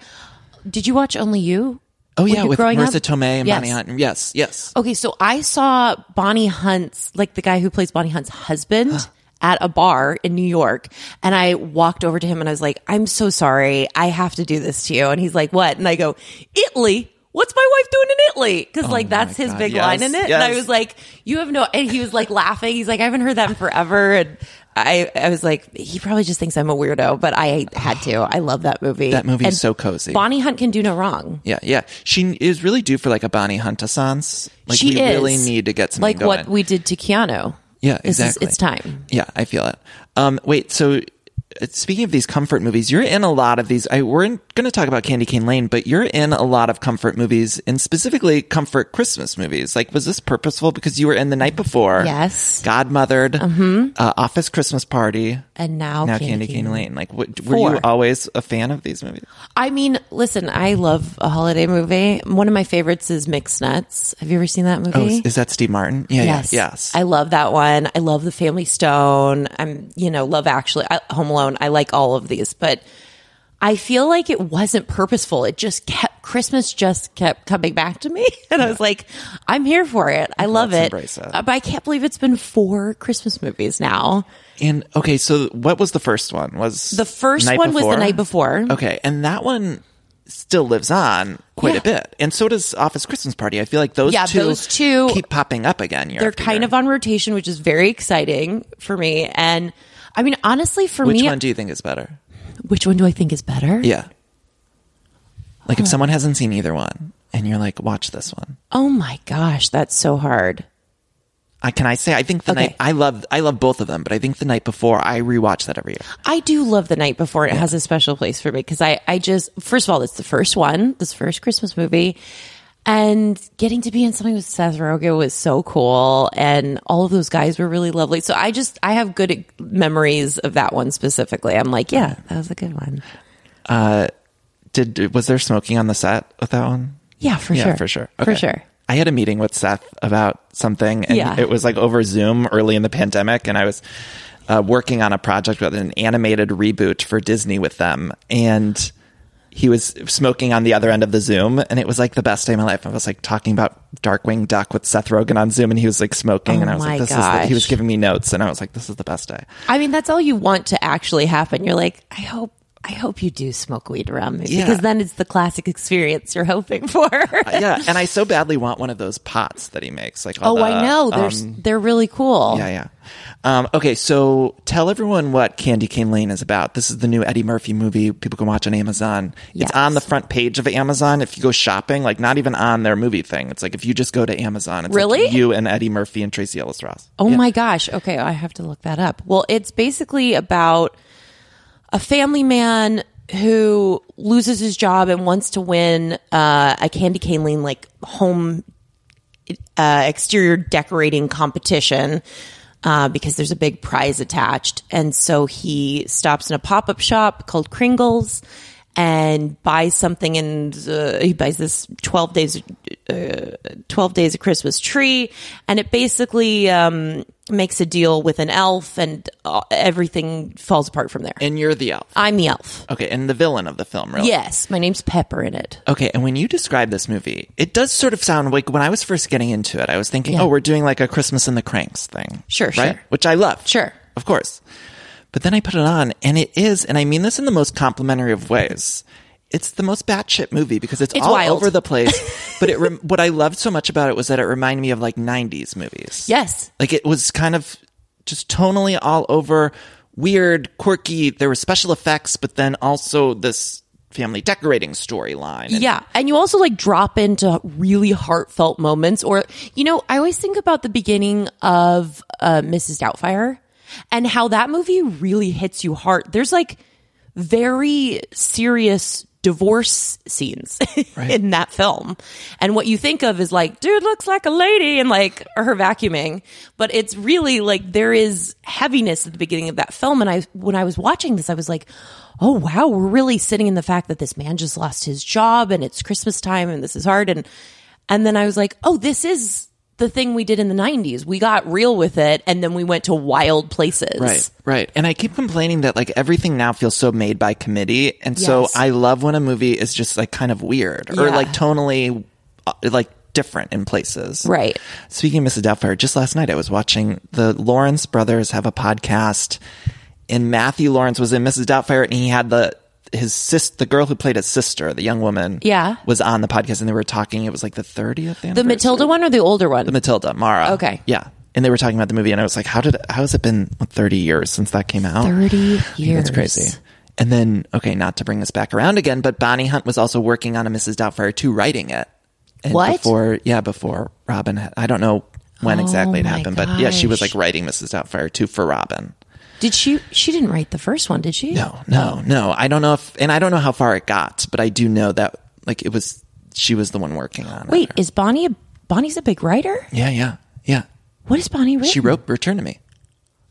did you watch Only You? Oh yeah, with growing Marisa up? Tomei and Yes. Bonnie Hunt. Yes, yes. Okay, so I saw Bonnie Hunt's like the guy who plays Bonnie Hunt's husband at a bar in New York, and I walked over to him and I was like, "I'm so sorry, I have to do this to you." And he's like, "What?" And I go, "Italy." What's my wife doing in Italy? Because like oh that's his Oh God, big yes, line in it, and I was like, "You have no." And he was like laughing. He's like, "I haven't heard that in forever." And I, I was like, he probably just thinks I'm a weirdo, but I had to. I love that movie. That movie is so cozy. Bonnie Hunt can do no wrong. Yeah, yeah. She is really due for like a Bonnie Hunt essence. Like she we is really need to get something like going. what we did to Keanu. Yeah, This is- exactly. it's time. Yeah, I feel it. Um, wait, so speaking of these comfort movies, you're in a lot of these. I, we're going to talk about Candy Cane Lane, but you're in a lot of comfort movies, and specifically comfort Christmas movies. Like, was this purposeful? Because you were in the night before, Yes. Godmothered, Mm-hmm. uh, Office Christmas Party, And now, now Candy Candy Cane Cane Lane. Like, what, were you always a fan of these movies? I mean, listen, I love a holiday movie. One of my favorites is Mixed Nuts. Have you ever seen that movie? Oh, is, is that Steve Martin? Yeah, yes. yeah, yes. I love that one. I love The Family Stone. I'm, you know, love actually I, Home Alone. I like all of these, but I feel like it wasn't purposeful. It just kept Christmas just kept coming back to me, and I was like, I'm here for it. I love Let's it. it. But I can't believe it's been four Christmas movies now. And okay, so what was the first one? Was The first one was the night before. Okay, and that one still lives on quite Yeah. a bit, and so does Office Christmas Party. I feel like those Yeah, two, those two- keep popping up again. Year They're kind year. of on rotation, which is very exciting for me. And I mean, honestly, for me. Which me, one do you think is better? which one do I think is better? Yeah, like if someone hasn't seen either one, and you're like, watch this one. Oh my gosh, that's so hard. I can I say I think the Okay. night I love I love both of them, but I think the night before I rewatch that every year. I do love the night before. It has a special place for me because I, I just, first of all, it's the first one, this first Christmas movie. And getting to be in something with Seth Rogen was so cool. And all of those guys were really lovely. So I just, I have good memories of that one specifically. I'm like, yeah, that was a good one. Uh, Did was there smoking on the set with that one? Yeah, for yeah, sure. for sure, For sure. I had a meeting with Seth about something, and Yeah. it was like over Zoom early in the pandemic, and I was uh, working on a project with an animated reboot for Disney with them, and he was smoking on the other end of the Zoom, and it was like the best day of my life. I was like talking about Darkwing Duck with Seth Rogen on Zoom, and he was like smoking, Oh and I was like, "This is." The, he was giving me notes, and I was like, "This is the best day." I mean, that's all you want to actually happen. You're like, I hope, I hope you do smoke weed around me Yeah. because then it's the classic experience you're hoping for. yeah, and I so badly want one of those pots that he makes. Like, oh, I the, know. They're, um, they're really cool. Yeah, yeah. Um, okay, so tell everyone what Candy Cane Lane is about. This is the new Eddie Murphy movie. People can watch on Amazon. Yes. It's on the front page of Amazon. If you go shopping, like not even on their movie thing. It's like if you just go to Amazon, it's like Really? you and Eddie Murphy and Tracee Ellis Ross. Oh my gosh. Okay, I have to look that up. Well, it's basically about a family man who loses his job and wants to win uh, a candy cane lane like home uh, exterior decorating competition uh, because there's a big prize attached. And so he stops in a pop up shop called Kringles and buys something and uh, he buys this 12 days uh, 12 days of christmas tree and it basically um, makes a deal with an elf and uh, everything falls apart from there And you're the elf. i'm the elf Okay, and the villain of the film, really? yes my name's pepper in it Okay, and when you describe this movie, it does sort of sound like when I was first getting into it, I was thinking, Yeah. oh, we're doing like a Christmas in the Kranks thing. Sure, right? sure. Which I love. Sure. Of course. But then I put it on, and it is, and I mean this in the most complimentary of ways. It's the most batshit movie because it's, It's all wild. over the place. but it, rem- what I loved so much about it was that it reminded me of like '90s movies. yes Like it was kind of just tonally all over, weird, quirky. There were special effects, but then also this family decorating storyline. And- Yeah. And you also like drop into really heartfelt moments. Or, you know, I always think about the beginning of uh, Mrs. Doubtfire and how that movie really hits you hard. There's like very serious divorce scenes in that film. And what you think of is like, dude looks like a lady and like her vacuuming. But it's really like there is heaviness at the beginning of that film. And I, when I was watching this, I was like, oh wow, we're really sitting in the fact that this man just lost his job and it's Christmas time and this is hard. And, and then I was like, oh, this is the thing we did in the 90s. We got real with it and then we went to wild places. Right, right. And I keep complaining that like everything now feels so made by committee. And so I love when a movie is just like kind of weird or Yeah. like tonally uh, like different in places. Right. Speaking of Mrs. Doubtfire, just last night I was watching the Lawrence brothers have a podcast and Matthew Lawrence was in Mrs. Doubtfire and he had the his sis the girl who played his sister, the young woman, Yeah. was on the podcast and they were talking. It was like the thirtieth. The Matilda one or the older one? The Matilda, Mara. Okay. Yeah. And they were talking about the movie, and I was like, "How did? How has it been 30 years since that came out? 30 years. That's crazy." And then, okay, not to bring this back around again, but Bonnie Hunt was also working on a Mrs. Doubtfire 2, writing it. And What? Before, yeah, before Robin. Had, I don't know when exactly it Oh happened, but yeah, she was like writing Mrs. Doubtfire 2 for Robin. Did she? She didn't write the first one, did she? No, no, no. I don't know if, and I don't know how far it got, but I do know that like it was. She was the one working on it. Wait, is Bonnie? A, Bonnie's a big writer. Yeah, yeah, yeah. What is Bonnie written? She wrote "Return to Me."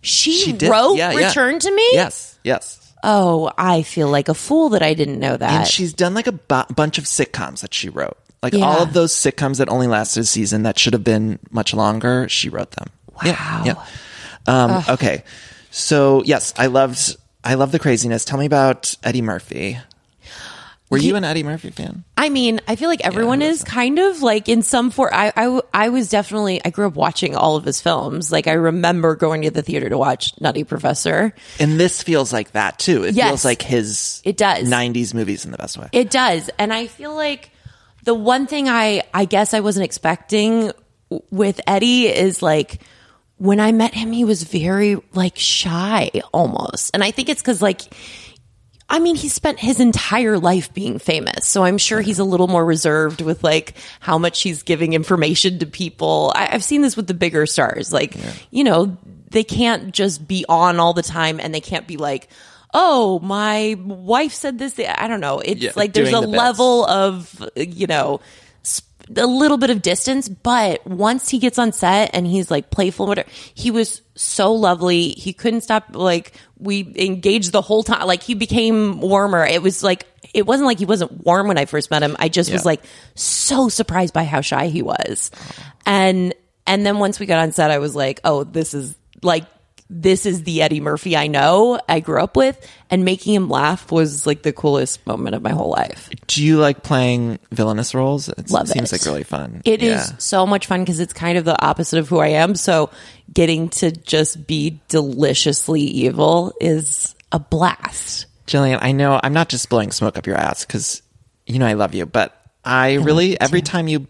She, She wrote Yeah, yeah. "Return to Me." Yes, yes. Oh, I feel like a fool that I didn't know that. And she's done like a bu- bunch of sitcoms that she wrote. Like Yeah. all of those sitcoms that only lasted a season that should have been much longer, she wrote them. Yeah. yeah. Um, okay. So yes, I loved I love the craziness. Tell me about Eddie Murphy. Were you an Eddie Murphy fan? I mean, I feel like everyone is kind of like in some form. I, I, I was definitely, I grew up watching all of his films. Like, I remember going to the theater to watch Nutty Professor. And this feels like that too. It Yes. feels like his It does. 90s movies in the best way. It does. And I feel like the one thing I, I guess I wasn't expecting with Eddie is like, when I met him, he was very like shy almost. And I think it's because like, I mean, he spent his entire life being famous. So I'm sure he's a little more reserved with like how much he's giving information to people. I, I've seen this with the bigger stars. Like, you know, they can't just be on all the time and they can't be like, oh, my wife said this. I don't know. It's Yeah, like there's a the level of, you know, a little bit of distance, but once he gets on set and he's like playful, whatever, he was so lovely. He couldn't stop. Like we engaged the whole time. Like he became warmer. It was like it wasn't like he wasn't warm when I first met him. I just was like so surprised by how shy he was, and and then once we got on set, I was like, oh, this is like this is the Eddie Murphy I know, I grew up with, and making him laugh was like the coolest moment of my whole life. Do you like playing villainous roles? It Love seems it. like really fun. It is Yeah. so much fun because it's kind of the opposite of who I am. So getting to just be deliciously evil is a blast. Jillian, I know I'm not just blowing smoke up your ass because you know I love you, but I really every time you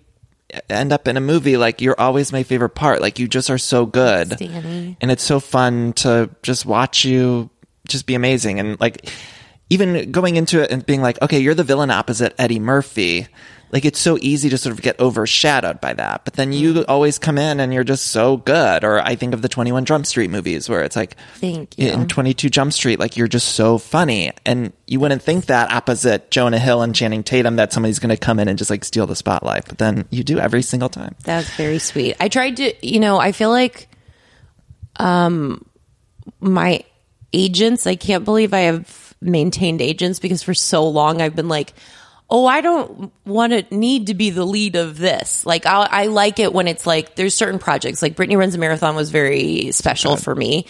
end up in a movie, like you're always my favorite part. Like you just are so good, and it's so fun to just watch you just be amazing. And like even going into it and being like, okay, you're the villain opposite Eddie Murphy. Like it's so easy to sort of get overshadowed by that. But then you Mm. always come in and you're just so good. Or I think of the 21 Jump Street movies where it's like, Thank you. in 22 Jump Street, like you're just so funny. And you wouldn't think that opposite Jonah Hill and Channing Tatum that somebody's going to come in and just like steal the spotlight. But then you do every single time. That's very sweet. I tried to, you know, I feel like um my agents, I can't believe I have maintained agents because for so long I've been like, "Oh, I don't want to need to be the lead of this." Like I I like it when it's like there's certain projects like Brittany runs a marathon was very special for me.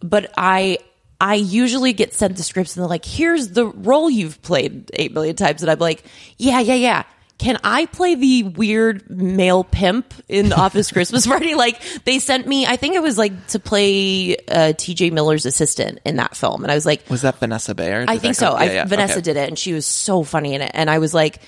But I I usually get sent the scripts and they're like, here's the role you've played eight million times. And I'm like, yeah, yeah, yeah. Can I play the weird male pimp in the Office Christmas Party? Like they sent me, I think it was like to play uh, TJ Miller's assistant in that film. And I was like, Was that Vanessa Bayer? I think so. come- I, Yeah, yeah. Vanessa Okay. did it, and she was so funny in it. And I was like,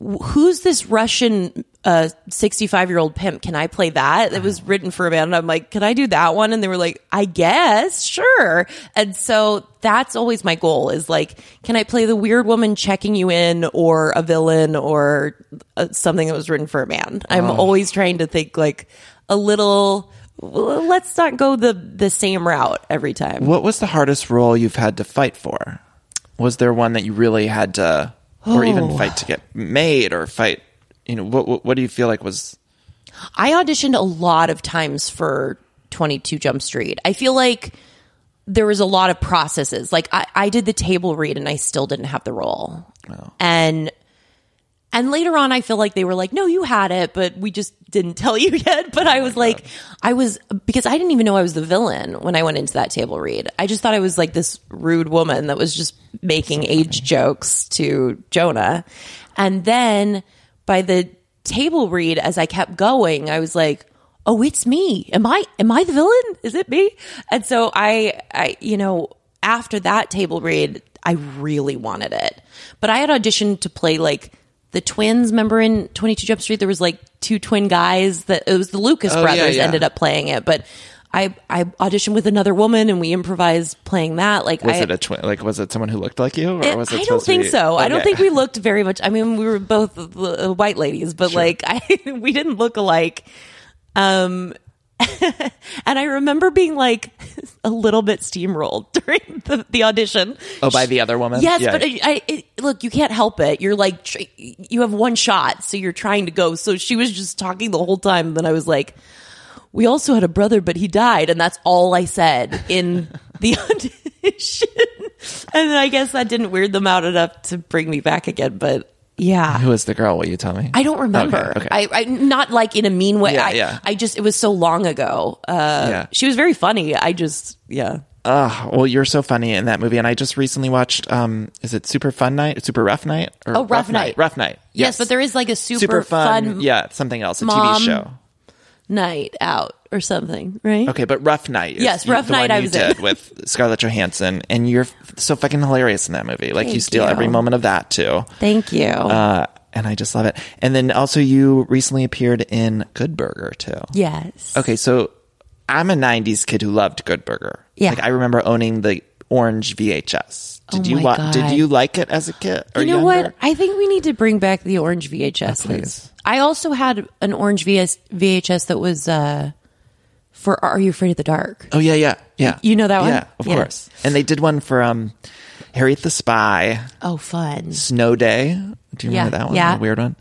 "Who's this Russian uh, sixty-five-year-old pimp? Can I play that?" It was written for a man, and I'm like, "Can I do that one?" And they were like, "I guess, sure." And so that's always my goal: is like, can I play the weird woman checking you in, or a villain, or uh, something that was written for a man? I'm Oh. always trying to think like a little. well, Let's not go the the same route every time. What was the hardest role you've had to fight for? Was there one that you really had to, or even Oh. fight to get made, or fight? You know, what what, what do you feel like was? I auditioned a lot of times for 22 Jump Street. I feel like there was a lot of processes. Like I, I did the table read and I still didn't have the role. Oh. And and later on I feel like they were like, "No, you had it, but we just didn't tell you yet." But oh I was like I was because I didn't even know I was the villain when I went into that table read. I just thought I was like this rude woman that was just making age jokes to Jonah. And then by the table read as I kept going, I was like, "Oh, it's me. Am I am I the villain? Is it me?" And so I I you know, after that table read, I really wanted it. But I had auditioned to play like the twins. Remember in 22 Jump Street, there was like two twin guys that it was the Lucas Oh, yeah, brothers yeah. ended up playing it. But I, I auditioned with another woman and we improvised playing that. Like, Was I, it a twin? Like, was it someone who looked like you, or it- was it? I don't think be- so. I don't think we looked very much. I mean, we were both uh, white ladies, but like, I we didn't look alike. Um, and I remember being like a little bit steamrolled during the, the audition. Oh, by the other woman. Yes, Yeah. but I, I it, look, you can't help it. You're like, tr- you have one shot, so you're trying to go. So she was just talking the whole time. And Then I was like, we also had a brother, but he died, and that's all I said in the audition. and I guess that didn't weird them out enough to bring me back again. But yeah, Who was the girl? Will you tell me? I don't remember. Okay, okay. I, I not like in a mean way. Yeah, I, yeah. I just it was so long ago. Uh, Yeah. She was very funny. I just yeah. Oh, well, you're so funny in that movie, and I just recently watched. Um, is it Super Fun Night? Super Rough Night? Or Oh, Rough Night. Rough Night. Yes, but there is like a super, fun, yeah, something else, a mom- TV show. Night out or something, right? Okay, but Rough Night. is Yes, you- Rough the Night I you was in. did with Scarlett Johansson, and you're f- so fucking hilarious in that movie. Like you steal you. every moment of that too. Thank you. Uh, and I just love it. And then also you recently appeared in Good Burger too. yes. Okay, so I'm a '90s kid who loved Good Burger. Yeah. like I remember owning the orange VHS. Did Oh you God. Did you like it as a kid? You know younger? what? I think we need to bring back the orange VHS. please. I also had an orange VS, VHS that was uh, for Are You Afraid of the Dark? Oh yeah, yeah, yeah. You know that one? Yeah, of Yeah. course. And they did one for um, Harriet the Spy, Oh, fun. Snow Day. Do you remember Yeah, that one? yeah. The weird one.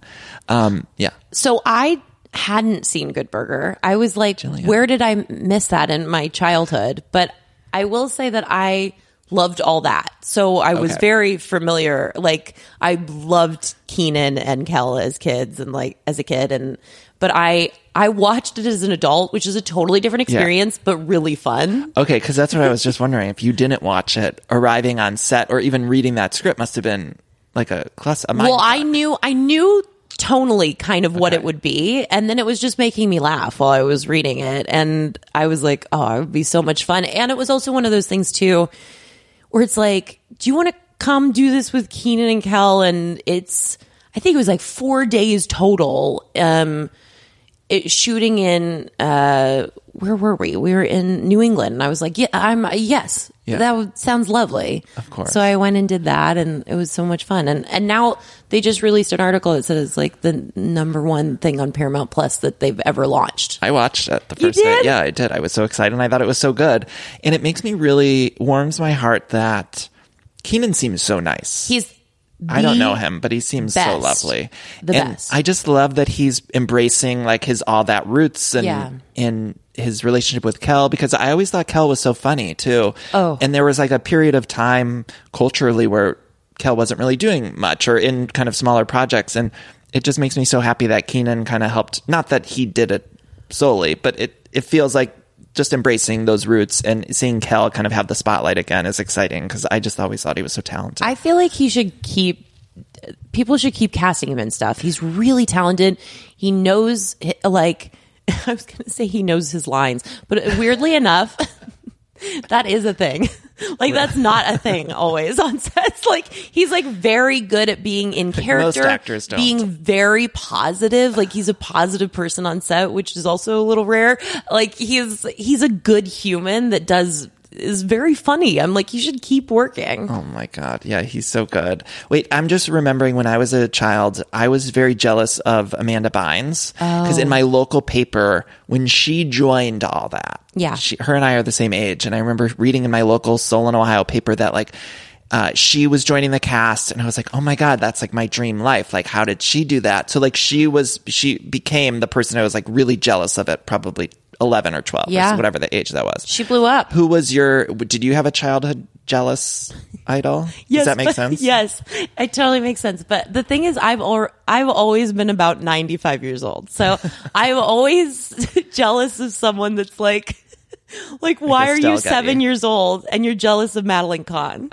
Um, yeah. So I hadn't seen Good Burger. I was like, where did I miss that in my childhood? But I will say that I loved all that. So I was Okay. very familiar. Like I loved Keenan and Kel as kids and like as a kid and but I I watched it as an adult, which is a totally different Yeah. experience, but really fun. Okay, because that's what I was just wondering. If you didn't watch it, arriving on set or even reading that script must have been like a class. A Well, I knew I knew tonally kind of what it would be, and then it was just making me laugh while I was reading it, and I was like, "Oh, it would be so much fun." And it was also one of those things too, where it's like, "Do you want to come do this with Keenan and Kel?" And it's, I think it was like four days total. Um, it, shooting in uh where were we we were in new england and i was like yeah i'm yes Yeah. that sounds lovely Of course. so i went and did that and it was so much fun and and now they just released an article that says it's like the number one thing on paramount plus that they've ever launched I watched it the first day. Yeah, I did. I was so excited and I thought it was so good. And it makes me really warms my heart that Keenan seems so nice. he's I don't know him, but he seems so lovely. The and best. I just love that he's embracing like his all that roots and Yeah. in his relationship with Kel because I always thought Kel was so funny too. Oh. And there was like a period of time culturally where Kel wasn't really doing much or in kind of smaller projects and it just makes me so happy that Keenan kind of helped not that he did it solely, but it it feels like just embracing those roots and seeing Kel kind of have the spotlight again is exciting because I just always thought he was so talented. I feel like he should keep people should keep casting him in stuff. He's really talented. He knows like I was going to say he knows his lines, but weirdly enough that is a thing. Like that's not a thing always on sets. Like he's like very good at being in character, Most actors don't. being very positive. Like he's a positive person on set, which is also a little rare. Like he's he's a good human that does is very funny. I'm like you should keep working. Oh my god, yeah, he's so good. Wait, I'm just remembering when I was a child, I was very jealous of Amanda Bynes because Oh. in my local paper, when she joined all that, Yeah. she, her and I are the same age, and I remember reading in my local Solon, Ohio paper that like. Uh, she was joining the cast and I was like, oh my God, that's like my dream life. Like, how did she do that? So like she was, she became the person I was like really jealous of it probably 11 or 12 Yeah. or whatever the age that was. She blew up. Who was your, did you have a childhood jealous idol? Does that make but- sense? Yes, it totally makes sense. But the thing is, I've al- I've always been about ninety five years old, so I'm always jealous of someone that's like, like, why are you seven Getty. years old and you're jealous of Madeline Kahn?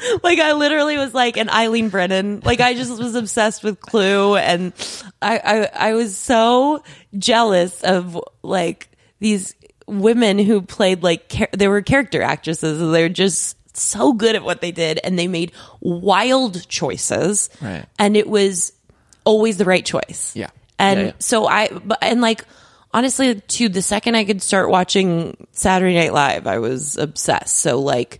like I literally was like an Eileen Brennan. Like I just was obsessed with Clue, and I I, I was so jealous of like these women who played like char- they were character actresses. and They were just so good at what they did, and they made wild choices. Right. and it was always the right choice. Yeah. and Yeah, yeah. so I but and like. Honestly, to the second I could start watching Saturday Night Live, I was obsessed. So like,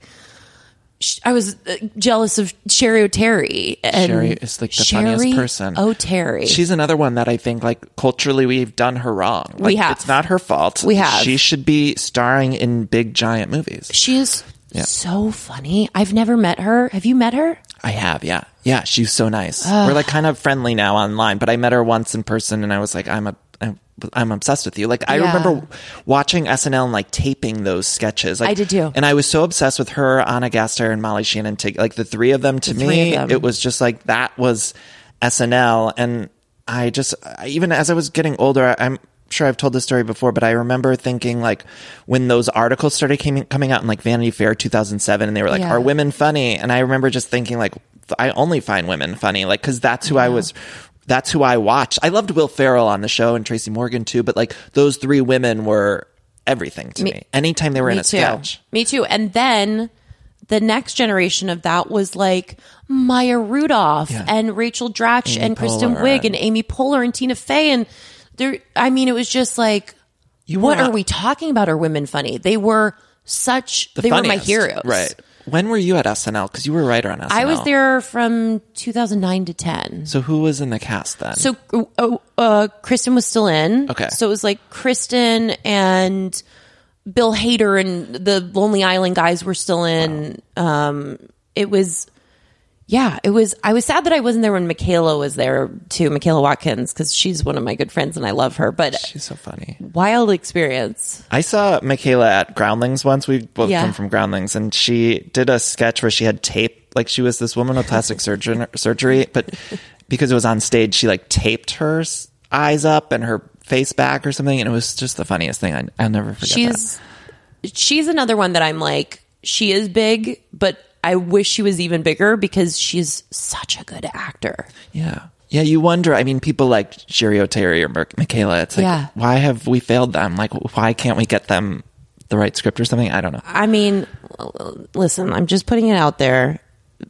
I was uh, jealous of Cheri Oteri. And Cheri is like the Cheri funniest person. Oteri. She's another one that I think like culturally we've done her wrong. Like, We have. It's not her fault. We have. She should be starring in big giant movies. she is Yeah. so funny. I've never met her. Have you met her? I have, yeah. Yeah, she's so nice. We're like kind of friendly now online, but I met her once in person and I was like, I'm a I'm, obsessed with you. Like I Yeah. remember watching SNL and like taping those sketches. Like, I did too. And I was so obsessed with her, Ana Gasteyer, and Molly Shannon. Take like the three of them to The me, them. it was just like that was SNL. And I just even as I was getting older, I'm sure I've told this story before, but I remember thinking like when those articles started came, coming out in like Vanity Fair 2007 and they were like, Yeah. are women funny? And I remember just thinking like, I only find women funny, like, cause that's who I was, that's who I watched. I loved Will Ferrell on the show and Tracy Morgan too, but like those three women were everything to me. Anytime they were in a too. sketch. Me too. And then the next generation of that was like Maya Rudolph and Rachel Dratch Amy and Kristen Wiig and and- Amy Poehler and Tina Fey and there. I mean, it was just like, what were- are we talking about? Are women funny? They were such. The they were my heroes. Right. When were you at SNL? Cause you were a writer on SNL. I was there from 2009 to 10. So who was in the cast then? So, uh, uh, Kristen was still in. Okay. So it was like Kristen and Bill Hader and the Lonely Island guys were still in. Um, it was, yeah, it was. I was sad that I wasn't there when Michaela was there too, Michaela Watkins, because she's one of my good friends and I love her. But She's so funny. wild experience. I saw Michaela at Groundlings once. We both Yeah. come from Groundlings, and she did a sketch where she had tape. Like she was this woman with plastic surgeon, surgery, but because it was on stage, she like taped her eyes up and her face back or something, and it was just the funniest thing. I, I'll never forget She's that. she's another one that I'm like, she is big, but I wish she was even bigger because she's such a good actor. Yeah, yeah. You wonder. I mean, people like Cheri Oteri or Michaela. It's like, Yeah. why have we failed them? Like, why can't we get them the right script or something? I don't know. I mean, listen, I'm just putting it out there.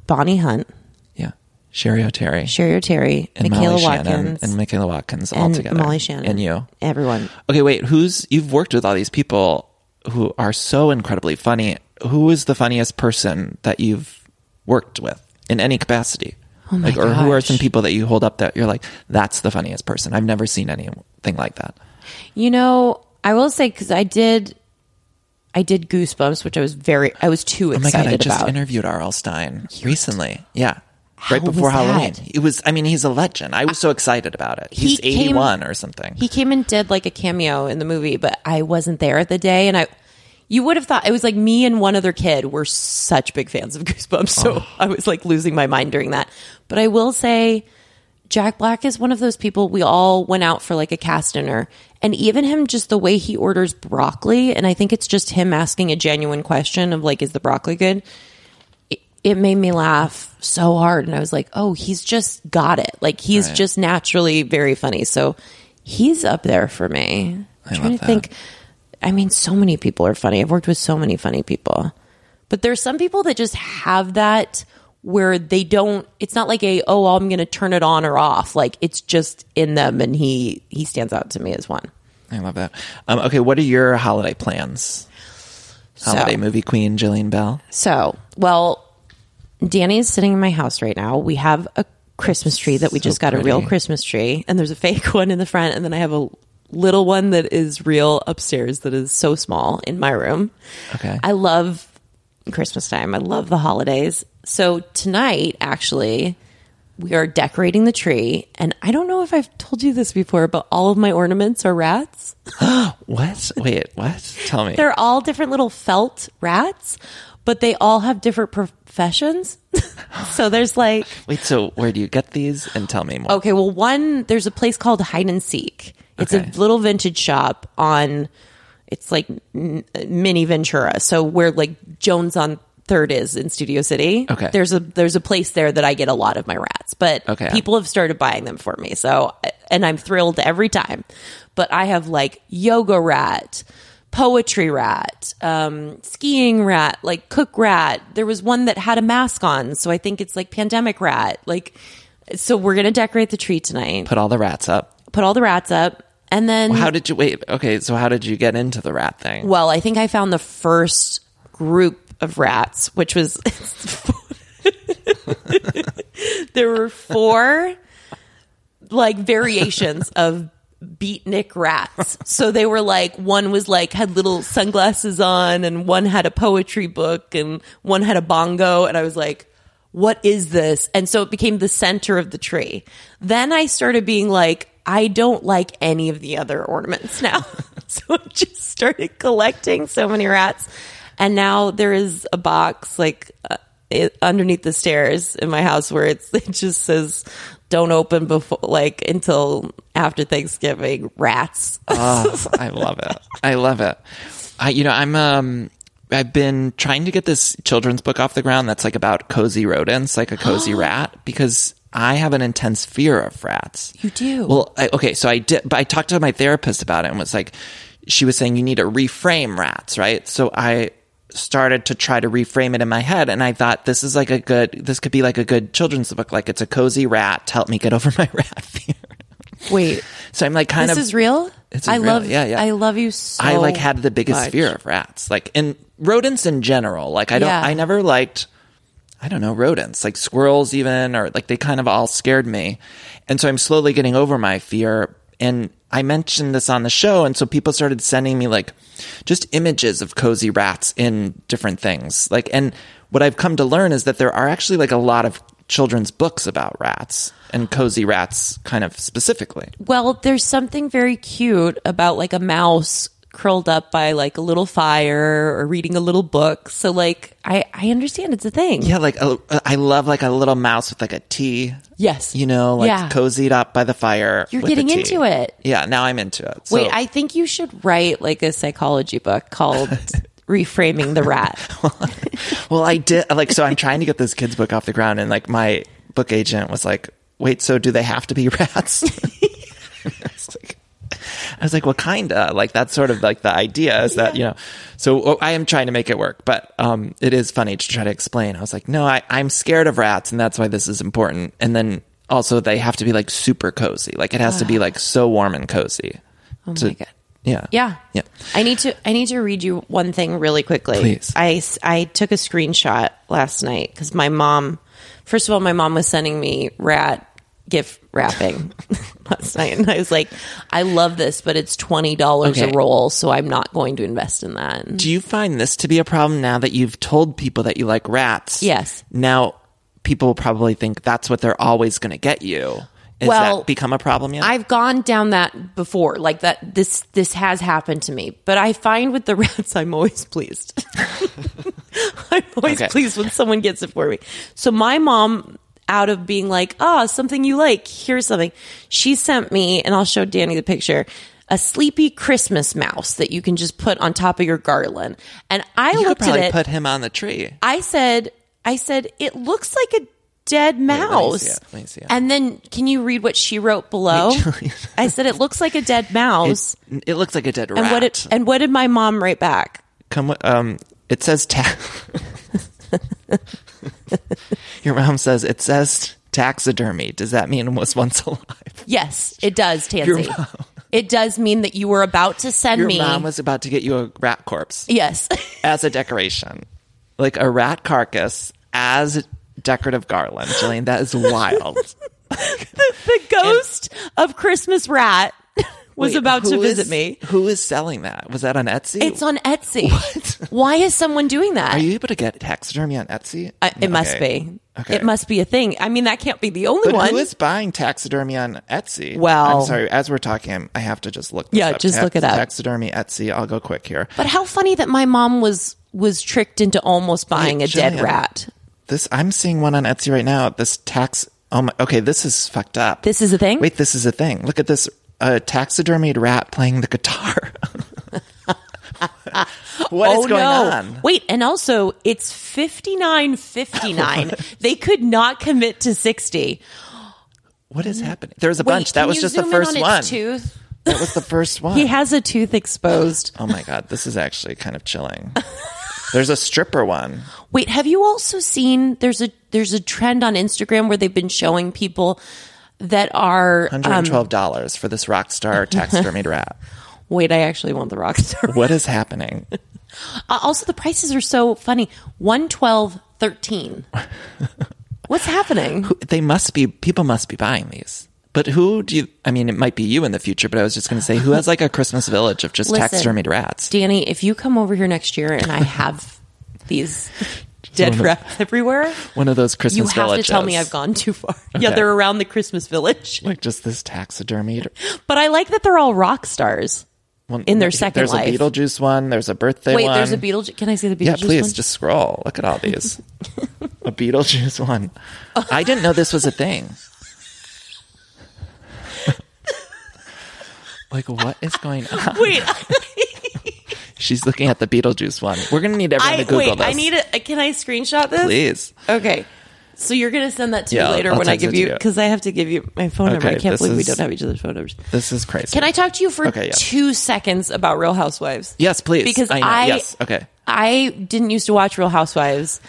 Bonnie Hunt, Yeah, Cheri Oteri, Cheri Oteri, and Michaela Molly Shannon, Watkins, and Michaela Watkins all and together, Molly Shannon, and you. everyone. Okay, wait. Who's you've worked with all these people who are so incredibly funny. Who is the funniest person that you've worked with in any capacity? Oh my like, or who are some people that you hold up that you're like, that's the funniest person. I've never seen anything like that. You know, I will say because I did, I did Goosebumps, which I was very, I was too Oh my excited god, I just about. interviewed R.L. Stine recently. Yeah. right before Halloween. It was I mean, he's a legend. I was so excited about it. He He's came- 81 or something. He came and did like a cameo in the movie, but I wasn't there at the day, and I. You would have thought it was like me and one other kid were such big fans of Goosebumps, so Oh. I was like losing my mind during that. But I will say, Jack Black is one of those people we all went out for like a cast dinner, and even him, just the way he orders broccoli, and I think it's just him asking a genuine question of like, is the broccoli good? It, it made me laugh so hard, and I was like, oh, he's just got it. Like he's Right. just naturally very funny. So he's up there for me. I'm I trying love to think. I mean, so many people are funny. I've worked with so many funny people, but there's some people that just have that where they don't. It's not like a oh, I'm going to turn it on or off. Like it's just in them, and he he stands out to me as one. I love that. Um, okay, what are your holiday plans? Holiday So- movie queen Jillian Bell. So, well, Danny is sitting in my house right now. We have a Christmas tree that we So just got a real. Christmas tree, and there's a fake one in the front, and then I have a little one that is real upstairs that is so small in my room. Okay. I love Christmas time. I love the holidays. So tonight, actually, we are decorating the tree, and I don't know if I've told you this before, but all of my ornaments are rats. What? Wait, what? Tell me. They're all different little felt rats, but they all have different professions. so there's like, Wait, so where do you get these? And tell me more. okay, well, one, there's a place called Hide and Seek. It's Okay. a little vintage shop on, it's like mini Ventura. So where like Jones on Third is in Studio City. Okay. There's a there's a place there that I get a lot of my rats, but Okay. people have started buying them for me. So and I'm thrilled every time. But I have like yoga rat, poetry rat, um, skiing rat, like cook rat. There was one that had a mask on, so I think it's like pandemic rat. Like, so we're gonna decorate the tree tonight. Put all the rats up. Put all the rats up, and then How did you wait? Okay, so how did you get into the rat thing? well, I think I found the first group of rats, which was there were four like variations of beatnik rats. So they were like one was like had little sunglasses on and one had a poetry book and one had a bongo and I was like what is this? And so it became the center of the tree. Then I started being like I don't like any of the other ornaments now. so I just started collecting so many rats. And now there is a box like uh, it, underneath the stairs in my house where it's it just says don't open before like until after Thanksgiving. Rats. Oh, I love it. I love it. I, you know, I'm, um, I've been trying to get this children's book off the ground that's like about cozy rodents, like a cozy rat, because I have an intense fear of rats. You do? Well, I, okay, so I did, but I talked to my therapist about it and was like, she was saying you need to reframe rats, right? So I started to try to reframe it in my head and I thought this is like a good, this could be like a good children's book. Like it's a cozy rat to help me get over my rat fear. Wait, So I'm like kind this of This is real. It's I real. love. Yeah, yeah. I love you so. I like had the biggest much. fear of rats, like and rodents in general. Like I don't, Yeah. I never liked, I don't know, rodents, like squirrels even, or like they kind of all scared me. And so I'm slowly getting over my fear. And I mentioned this on the show, and so people started sending me like just images of cozy rats in different things. Like, and what I've come to learn is that there are actually like a lot of children's books about rats and cozy rats, kind of specifically. Well, there's something very cute about like a mouse curled up by like a little fire or reading a little book. So like I I understand it's a thing. Yeah, like a, I love like a little mouse with like a tea. Yes. You know, like Yeah. cozied up by the fire. You're getting into it. Yeah, now I'm into it. So, Wait, I think you should write like a psychology book called Reframing the Rat. well, I did like so. I'm trying to get this kids book off the ground, and like my book agent was like, "Wait, so do they have to be rats?" I was like, I was like, well, kinda. Like that's sort of like the idea is that you know. So oh, I am trying to make it work, but um, it is funny to try to explain. I was like, no, I, I'm scared of rats, and that's why this is important. And then also they have to be like super cozy. Like it has to be like so warm and cozy. Oh to- my god. Yeah. Yeah. Yeah. I need to I need to read you one thing really quickly. Please. I I took a screenshot last night cuz my mom first of all my mom was sending me rat gift wrapping last night and I was like I love this but it's $20 Okay. a roll so I'm not going to invest in that. Do you find this to be a problem now that you've told people that you like rats? Yes. Now people will probably think that's what they're always going to get you. Has Well, that become a problem yet? I've gone down that before, like that. This this has happened to me, but I find with the rats, I'm always pleased. I'm always Okay. pleased when someone gets it for me. So my mom, out of being like, "Ah, something you like, here's something," she sent me, and I'll show Danny the picture. A sleepy Christmas mouse that you can just put on top of your garland. And I you could looked at it. put him on the tree. I said, I said, it looks like a dead mouse. see it. Let me see it. And then can you read what she wrote below? I said, it looks like a dead mouse. It, it looks like a dead rat. and what did, and what did my mom write back? Come, um, it says ta- Your mom says it says taxidermy. Does that mean it was once alive? Yes, it does, Tansy. mom- It does mean that you were about to send Your me. Your mom was about to get you a rat corpse yes. as a decoration, like a rat carcass as decorative garland. Jillian, that is wild. the ghost of Christmas rat was Wait, about to visit is- me. Who is selling that? Was that on Etsy? It's on Etsy. What? Why is someone doing that? Are you able to get taxidermy on Etsy? I, it must be. Okay. It must be a thing. I mean, that can't be the only But one. who is buying taxidermy on Etsy? Well- I'm sorry. As we're talking, I have to just look. This Yeah, up. just look it up. Taxidermy Etsy. I'll go quick here. But how funny that my mom was was tricked into almost buying Wait, a dead rat. This I'm seeing one on Etsy right now. This tax. Oh my. Okay, this is fucked up. This is a thing? Wait, this is a thing. Look at this. A taxidermied rat playing the guitar. What is oh going no. on? Wait, and also it's fifty nine fifty nine. they could not commit to sixty. What is happening? There was a Wait, bunch. That was just the first on one. Tooth? That was the first one. He has a tooth exposed. oh my god, this is actually kind of chilling. There's a stripper one. Wait, have you also seen there's a there's a trend on Instagram where they've been showing people that are Hundred um, and twelve dollars for this rock star taxidermied rat. wait, I actually want the rock star. What is happening? Uh, also the prices are so funny. 112 13. What's happening? They must be people must be buying these. But who do you? I mean, it might be you in the future. But I was just going to say, who has like a Christmas village of just Listen, taxidermied rats? Danny, if you come over here next year and I have these dead one of- rats everywhere, One of those Christmas village. you have villages. to tell me I've gone too far. Yeah, they're around the Christmas village. like just this taxidermy. But I like that they're all rock stars in their second there's life. a Beetlejuice one. There's a birthday Wait, one. there's a Beetlejuice. Can I see the Beetlejuice Yeah, please one? just scroll. Look at all these. A Beetlejuice one. I didn't know this was a thing. like, what is going on? Wait, She's looking at the Beetlejuice one. We're gonna need everyone I to Google wait. this. I need it. Uh, can I screenshot this? please. Okay. So you're gonna send that to Yeah, me later I'll when I give you because I have to give you my phone number. I can't believe we don't have each other's phone numbers. This is crazy. Can I talk to you for Okay, yeah. two seconds about Real Housewives? Yes, please. Because I know. I Yes, okay. I didn't used to watch Real Housewives.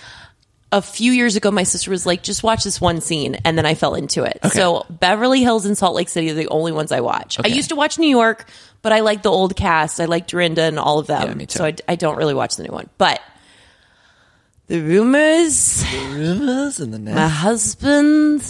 A few years ago, my sister was like, "Just watch this one scene," and then I fell into it. Okay. So Beverly Hills and Salt Lake City are the only ones I watch. I used to watch New York, but I like the old cast. I like Dorinda and all of them. Yeah, me too. So I, I don't really watch the new one. But the rumors, The Rumors in the net. my husband,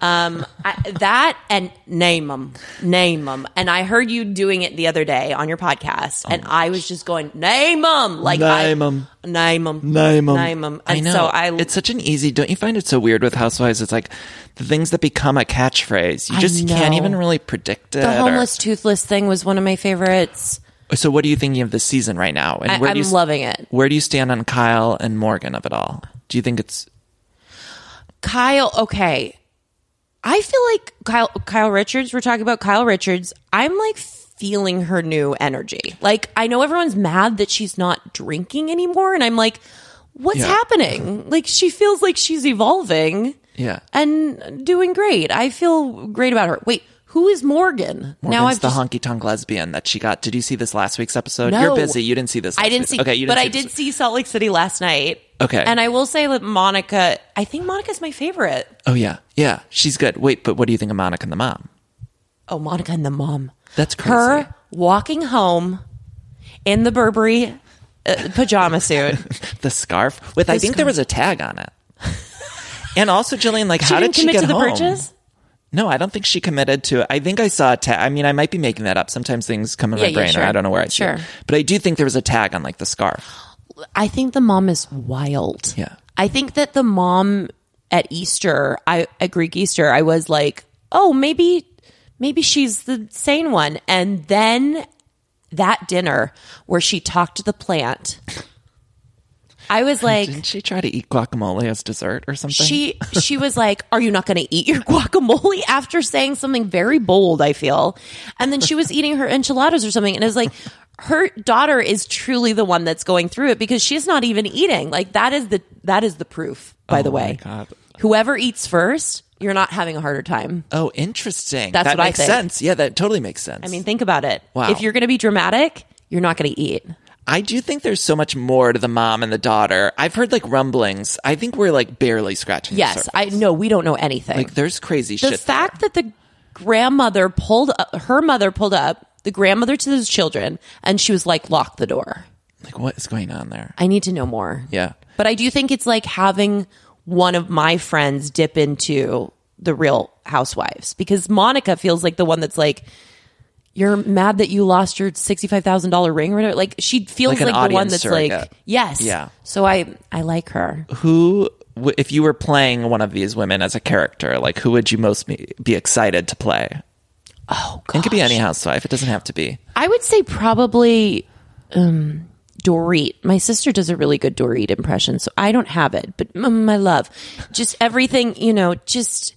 um, I, that and name them, name them. And I heard you doing it the other day on your podcast, and I was just going name them, like Name I, 'em. name them, Name 'em. name them. I know. so I, it's such an easy. Don't you find it so weird with Housewives? It's like the things that become a catchphrase. You I just can't know. even really predict it. the or- homeless toothless thing was one of my favorites. So, what are you thinking of this season right now? And I, where I'm do you, loving it. Where do you stand on Kyle and Morgan of it all? Do you think it's Kyle, okay. I feel like Kyle Kyle Richards, we're talking about Kyle Richards. I'm like feeling her new energy. Like I know everyone's mad that she's not drinking anymore and I'm like what's Yeah. happening? Like she feels like she's evolving yeah? and doing great. I feel great about her. Wait, who is Morgan? Morgan's now I've the just, honky tonk lesbian that she got. Did you see this last week's episode? No. You're busy. You didn't see this. I last didn't week. see Okay, didn't but see I did see Salt Lake City last night. Okay. And I will say that Monica, I think Monica's my favorite. Oh yeah, yeah. She's good. Wait, but what do you think of Monica and the mom? Oh, Monica and the mom. That's crazy. Her walking home in the Burberry uh, pajama suit. The scarf with I The think there was a tag on it. And also, Jillian, like, She how didn't she get to the home? No, I don't think she committed to it. I think I saw a tag. I mean, I might be making that up. Sometimes things come in Yeah, my yeah, brain, sure. or I don't know where I Sure. it. But I do think there was a tag on like the scarf. I think the mom is wild. Yeah. I think that the mom at Easter, I at Greek Easter, I was like, oh, maybe, maybe she's the sane one. And then that dinner where she talked to the plant, I was like, Didn't she try to eat guacamole as dessert or something? she she was like, "Are you not going to eat your guacamole?" After saying something very bold, I feel, and then she was eating her enchiladas or something, and it was like, her daughter is truly the one that's going through it because she's not even eating. Like that is the that is the proof. By oh the Oh my way, God. whoever eats first, you're not having a harder time. Oh, interesting. That's that what I makes think. sense. Yeah, that totally makes sense. I mean, think about it. Wow. If you're going to be dramatic, you're not going to eat. I do think there's so much more to the mom and the daughter. I've heard like rumblings. I think we're like barely scratching. the Yes. I know we don't know anything. like there's crazy the shit. fact that the grandmother pulled up, her mother pulled up the grandmother to those children and she was like lock the door like what is going on there? i need to know more Yeah. but i do think it's like having one of my friends dip into the real housewives because monica feels like the one that's like you're mad that you lost your $65000 ring or whatever like she feels Like like, the one that's like yes Yeah. so i i like her Who, if you were playing one of these women as a character, like who would you most be, excited to play? oh It could be any housewife. It doesn't have to be. I would say probably um, Dorit. My sister does a really good Dorit impression, so I don't have it, but my love, just everything, you know, just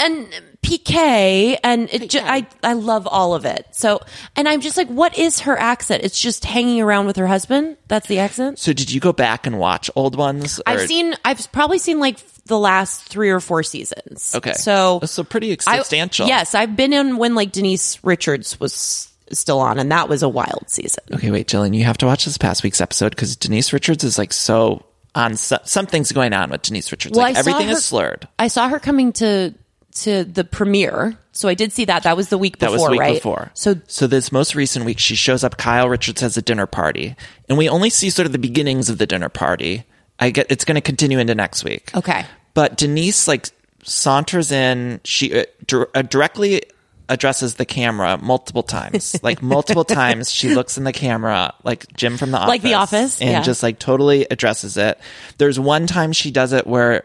and PK and it ju- I I love all of it. So, and I'm just like, what is her accent? It's just hanging around with her husband. That's the accent. So did you go back and watch old ones? I've seen. I've probably seen like the last three or four seasons. Okay. so so pretty I- substantial. yes, I've been in when like Denise Richards was still on, and that was a wild season. Okay, wait, Jillian, you have to watch this past week's episode because Denise Richards is like so on. So, something's going on with Denise Richards. Well, like I everything her- is slurred. I saw her coming to to the premiere, so I did see that. That was the week That before, was the week right? before. So so this most recent week, she shows up. Kyle Richards has a dinner party, and we only see sort of the beginnings of the dinner party. I get it's going to continue into next week. okay, But Denise like saunters in. She uh, dir- uh, directly addresses the camera multiple times. like multiple times, she looks in the camera, like Jim from the office, Like The Office, and yeah. just like totally addresses it. There's one time she does it where.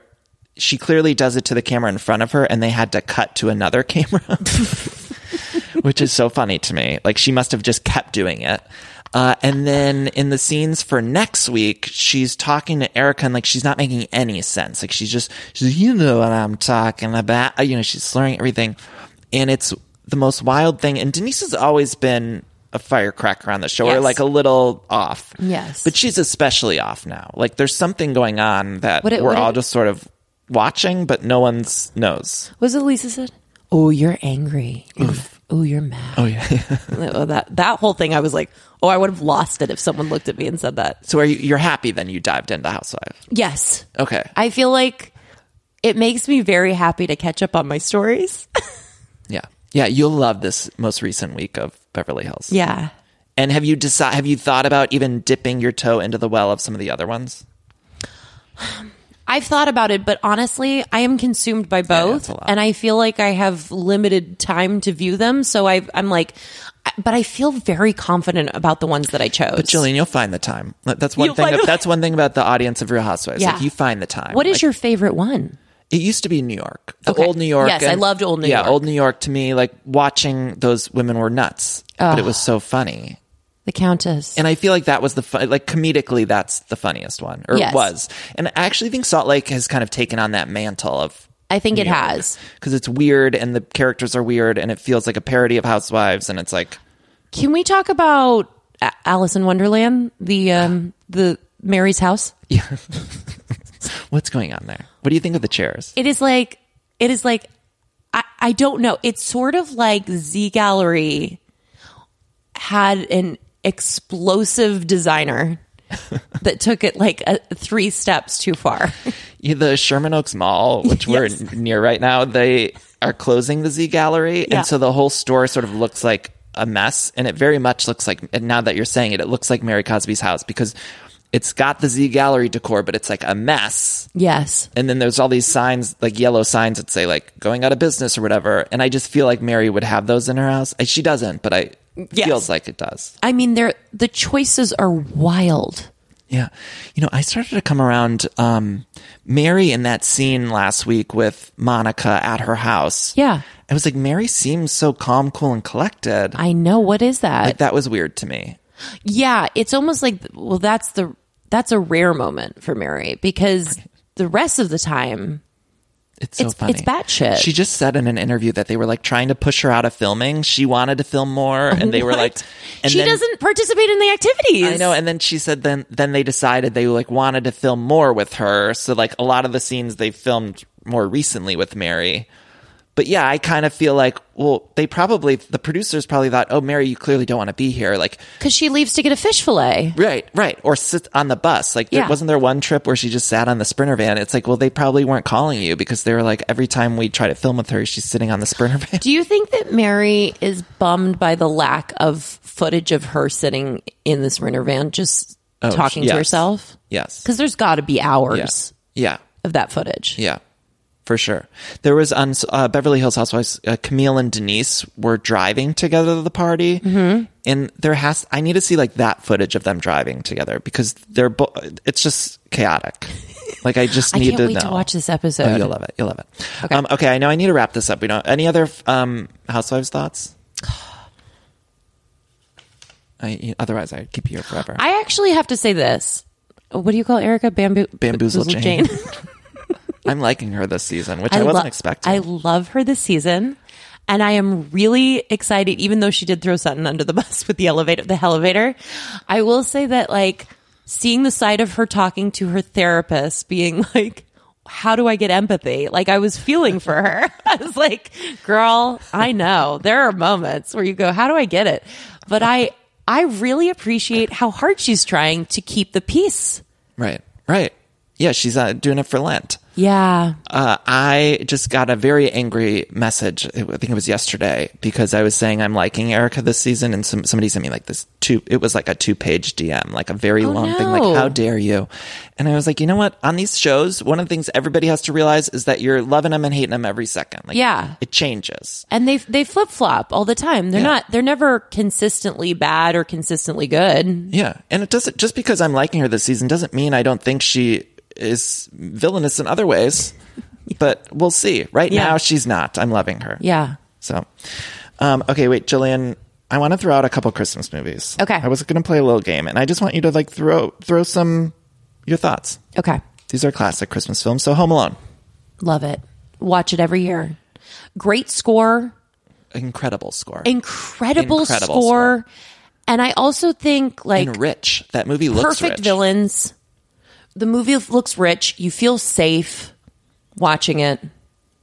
She clearly does it to the camera in front of her, and they had to cut to another camera, which is so funny to me. Like she must have just kept doing it. Uh, and then in the scenes for next week, she's talking to Erika and like she's not making any sense. Like she's just, she's you know what I'm talking about. Uh, You know, she's slurring everything. And it's the most wild thing. And Denise has always been a firecracker on the show or like a little off. Yes. But she's especially off now. Like there's something going on that it- we're all it- just sort of watching, but no one's knows. Was it Lisa said? Oh, you're angry. Oh, you're mad. Oh yeah. Oh, that that whole thing, I was like, oh, I would have lost it if someone looked at me and said that. so are you, you're happy then you dived into Housewife? Yes, Okay. I feel like it makes me very happy to catch up on my stories. Yeah. Yeah, you'll love this most recent week of Beverly Hills. yeah, And have you decide have you thought about even dipping your toe into the well of some of the other ones? I've thought about it, but honestly, I am consumed by both, lot. and I feel like I have limited time to view them. So I, I'm like, but I feel very confident about the ones that I chose. But Jillian, you'll find the time. That's one You'll thing. the- That's one thing about the audience of Real Housewives. Yeah. Like you find the time. what is Like, your favorite one? It used to be New York, the Okay. old New York. Yes, I loved old New yeah, York. old New York to me, like watching those women were nuts, but it was so funny. The Countess. And I feel like that was the fun, like comedically, that's the funniest one, or Yes. it was. And I actually think Salt Lake has kind of taken on that mantle of I think it has. because it's weird and the characters are weird and it feels like a parody of Housewives and it's like Can we talk about A- Alice in Wonderland, the um, the Mary's house? Yeah. What's going on there? What do you think of the chairs? It is like it is like I, I don't know. It's sort of like Z Gallerie had an explosive designer that took it like a, three steps too far. Yeah, the Sherman Oaks Mall, which we're near right now, they are closing the Z Gallerie, Yeah. and so the whole store sort of looks like a mess, and it very much looks like. And now that you're saying it, it looks like Mary Cosby's house because it's got the Z Gallerie decor, but it's like a mess. yes. And then there's all these signs, like yellow signs that say like going out of business or whatever. And I just feel like Mary would have those in her house. She doesn't, but I Yes. feels like it does. I mean, they're the choices are wild. Yeah. You know, I started to come around um Mary in that scene last week with Monica at her house. Yeah. I was like, Mary seems so calm, cool, and collected. I know. What is that? like that was weird to me. Yeah, it's almost like well, that's the that's a rare moment for Mary because the rest of the time, It's so It's- funny. it's batshit. She just said in an interview that they were like trying to push her out of filming. She wanted to film more, and they were like, What? and she then- doesn't participate in the activities. I know, and then she said then then they decided they like wanted to film more with her. So like a lot of the scenes they filmed more recently with Mary. But yeah, I kind of feel like well, they probably the producers probably thought, oh, Mary, you clearly don't want to be here. Like because she leaves to get a fish fillet. right, right, or sit on the bus. Like Yeah. wasn't there one trip where she just sat on the sprinter van? It's like well, they probably weren't calling you because they were like every time we try to film with her, she's sitting on the sprinter van. Do you think that Mary is bummed by the lack of footage of her sitting in this Sprinter van just Oh, talking to yes. herself? Yes, Because there's got to be hours yeah. of that footage. Yeah, for sure. There was on uh, Beverly Hills Housewives, uh, Camille and Denise were driving together to the party, mm-hmm. and there has I need to see like that footage of them driving together because they're bo- it's just chaotic. Like I just I need can't to know. to watch this episode. Oh, you'll love it. You'll love it. Okay. Um, okay, I know I need to wrap this up. We don't. Any other um, Housewives thoughts? I, otherwise, I'd keep you here forever. I actually have to say this. What do you call Erika? Bamboo Bamboozle Bamboozle Jayne. I'm liking her this season, which I, lo- wasn't expecting. I love her this season. And I am really excited, even though she did throw Sutton under the bus with the elevator, the elevator. I will say that like seeing the side of her talking to her therapist, being like, how do I get empathy? Like I was feeling for her. I was like, girl, I know there are moments where you go, how do I get it? But I, I really appreciate how hard she's trying to keep the peace. Right, right. Yeah, she's uh, doing it for Lent. Yeah. Uh, I just got a very angry message. I think it was yesterday because I was saying I'm liking Erika this season, and some, somebody sent me like this two. It was like a two page DM, like a very long thing, like "How dare you?" And I was like, you know what? On these shows, one of the things everybody has to realize is that you're loving them and hating them every second. Like, Yeah. it changes. and they they flip flop all the time. They're Yeah. not they're never consistently bad or consistently good. Yeah, and it doesn't just because I'm liking her this season doesn't mean I don't think she is villainous in other ways. But we'll see. Right Yeah. now, she's not. I'm loving her. Yeah. So, um, okay, wait, Jillian, I want to throw out a couple Christmas movies. Okay. I was going to play a little game, and I just want you to like throw throw some your thoughts. Okay. These are classic Christmas films. So Home Alone, Love it. Watch it every year. Great score, incredible score. incredible, Incredible score. And I also think like and rich. That movie looks perfect rich. villains. The movie looks rich. You feel safe watching it.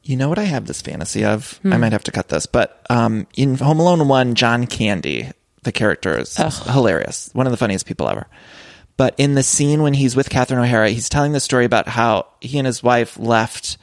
You know what I have this fantasy of? Hmm. I might have to cut this, but um, in Home Alone one, John Candy, the character is hilarious, one of the funniest people ever. But in the scene when he's with Catherine O'Hara, he's telling the story about how he and his wife left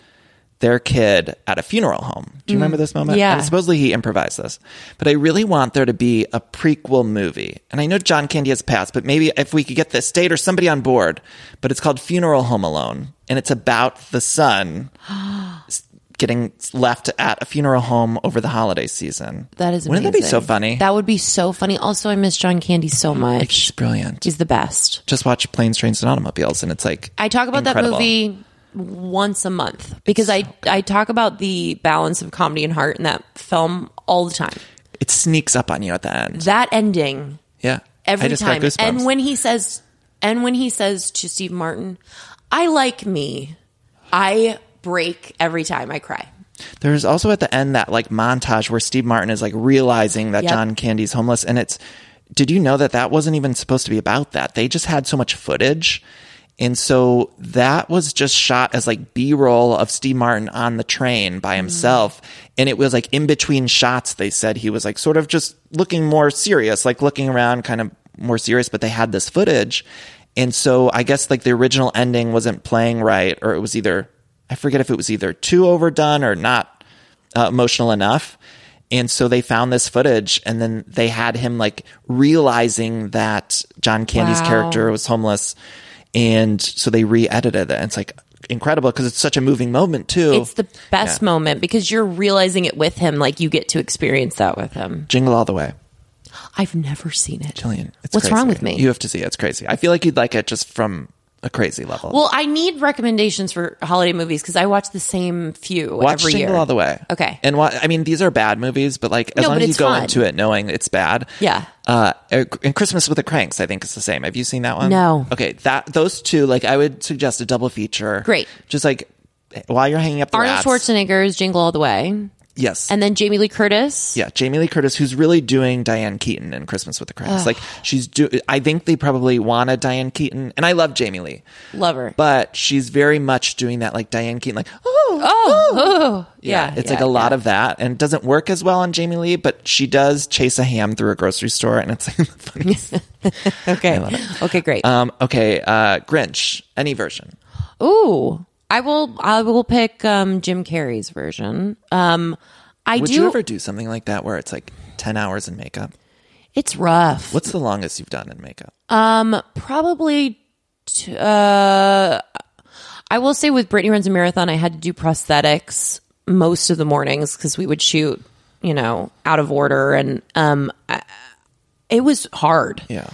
their kid at a funeral home. Do you remember this moment? Mm. Yeah. And supposedly he improvised this. But I really want there to be a prequel movie. And I know John Candy has passed, but maybe if we could get the state or somebody on board. But it's called Funeral Home Alone. And it's about the son getting left at a funeral home over the holiday season. That is Wouldn't that be so funny? That would be so funny. Also, I miss John Candy so He's much. brilliant. He's the best. Just watch Planes, Trains, and Automobiles, and it's like I talk about incredible. that movie once a month because I I talk about the balance of comedy and heart in that film all the time. It sneaks up on you at the end. That ending yeah, every time. And when he says and when he says to Steve Martin, "I like me." I break every time I cry. There's also at the end that like montage where Steve Martin is like realizing that Yep. John Candy's homeless, and it's. Did you know that that wasn't even supposed to be about that? They just had so much footage, and so that was just shot as like B-roll of Steve Martin on the train by himself, and it was like in between shots. They said he was like sort of just looking more serious, like looking around, kind of more serious. But they had this footage, and so I guess like the original ending wasn't playing right, or it was either I forget if it was either too overdone or not uh, emotional enough. And so they found this footage and then they had him like realizing that John Candy's Wow. character was homeless. And so they re edited it. And it's like incredible because it's such a moving moment too. It's the best Yeah. moment because you're realizing it with him like you get to experience that with him. Jingle All the Way. I've never seen it. Jillian, What's crazy. wrong with me? You have to see it. It's crazy. I feel like you'd like it just from a crazy level. Well, I need recommendations for holiday movies because I watch the same few Watch every Jingle year. All the Way. Okay. And what I mean, these are bad movies, but like as No, long as you go fun. into it knowing it's bad. Yeah. Uh, and Christmas with the Kranks, I think is the same. Have you seen that one? No. Okay, that those two, like I would suggest a double feature. Great. Just like while you're hanging up the Arnold rats. Schwarzenegger's Jingle All the Way, Yes. and then Jamie Lee Curtis. yeah, Jamie Lee Curtis, who's really doing Diane Keaton in Christmas with the Kranks. Like she's do. I think they probably wanted Diane Keaton, and I love Jamie Lee, Love her. but she's very much doing that like Diane Keaton, like oh, oh, oh, Yeah, yeah, it's yeah, like a lot yeah. of that, and it doesn't work as well on Jamie Lee, but she does chase a ham through a grocery store, and it's like the. Okay, okay, great. um, okay, uh, Grinch, any version. Ooh, I will. I will pick um, Jim Carrey's version. Um, I Would do. you ever do something like that where it's like ten hours in makeup? it's rough. What's the longest you've done in makeup? Um, probably. T- uh, I will say with Brittany runs a marathon, I had to do prosthetics most of the mornings because we would shoot, you know, out of order, and um, I, it was hard. Yeah.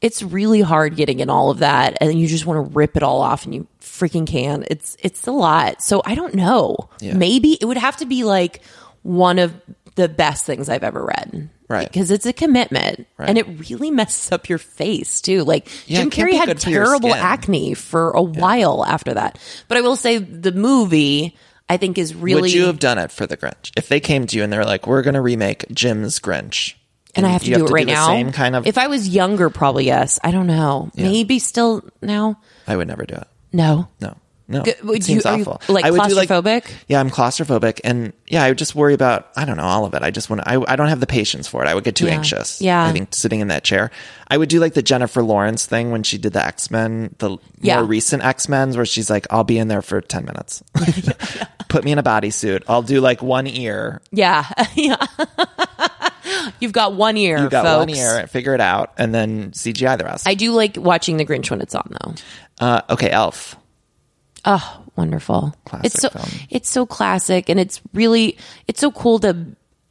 It's really hard getting in all of that, and you just want to rip it all off, and you freaking can. It's it's a lot. So I don't know. Yeah. Maybe it would have to be like one of the best things I've ever read. Right. Because it's a commitment Right. and it really messes up your face too. Like Yeah, Jim Carrey had good for your terrible acne for a while after that. But I will say the movie I think is really Would you have done it for the Grinch if they came to you and they're like, "We're going to remake Jim's Grinch," and I have to do it right the now. Same kind of. If I was younger, probably yes. I don't know. Maybe still now. I would never do it. No. No, no. G- would seems you- are you, awful. like, I would do claustrophobic? yeah, I'm claustrophobic, and yeah, I would just worry about I don't know all of it. I just want I I don't have the patience for it. I would get too Yeah. anxious. Yeah. I think sitting in that chair. I would do like the Jennifer Lawrence thing when she did the X Men, the Yeah. more recent X Men's, where she's like, "I'll be in there for ten minutes. Put me in a bodysuit. I'll do like one ear. Yeah. yeah. You've got one ear, You got folks. one ear. Figure it out, and then CGI the rest. I do like watching The Grinch when it's on though. uh, okay, Elf. Oh, wonderful. Classic it's so film. it's so classic and it's really it's so cool to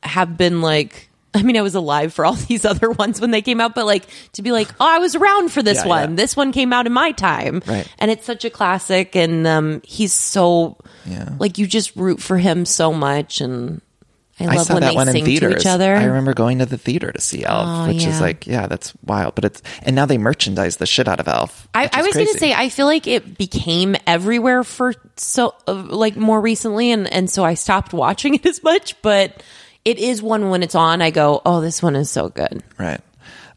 have been like I mean I was alive for all these other ones when they came out but like to be like oh I was around for this Yeah, one. yeah. This one came out in my time. Right. And it's such a classic and um he's so Yeah. like you just root for him so much and I love saw when that they one in theaters. each other. I remember going to the theater to see Elf, Oh, which is like, yeah, that's wild. But it's and now they merchandise the shit out of Elf. I, I was going to say, I feel like it became everywhere for so uh, like more recently, and and so I stopped watching it as much. But it is one when it's on, I go, oh, this one is so good. right.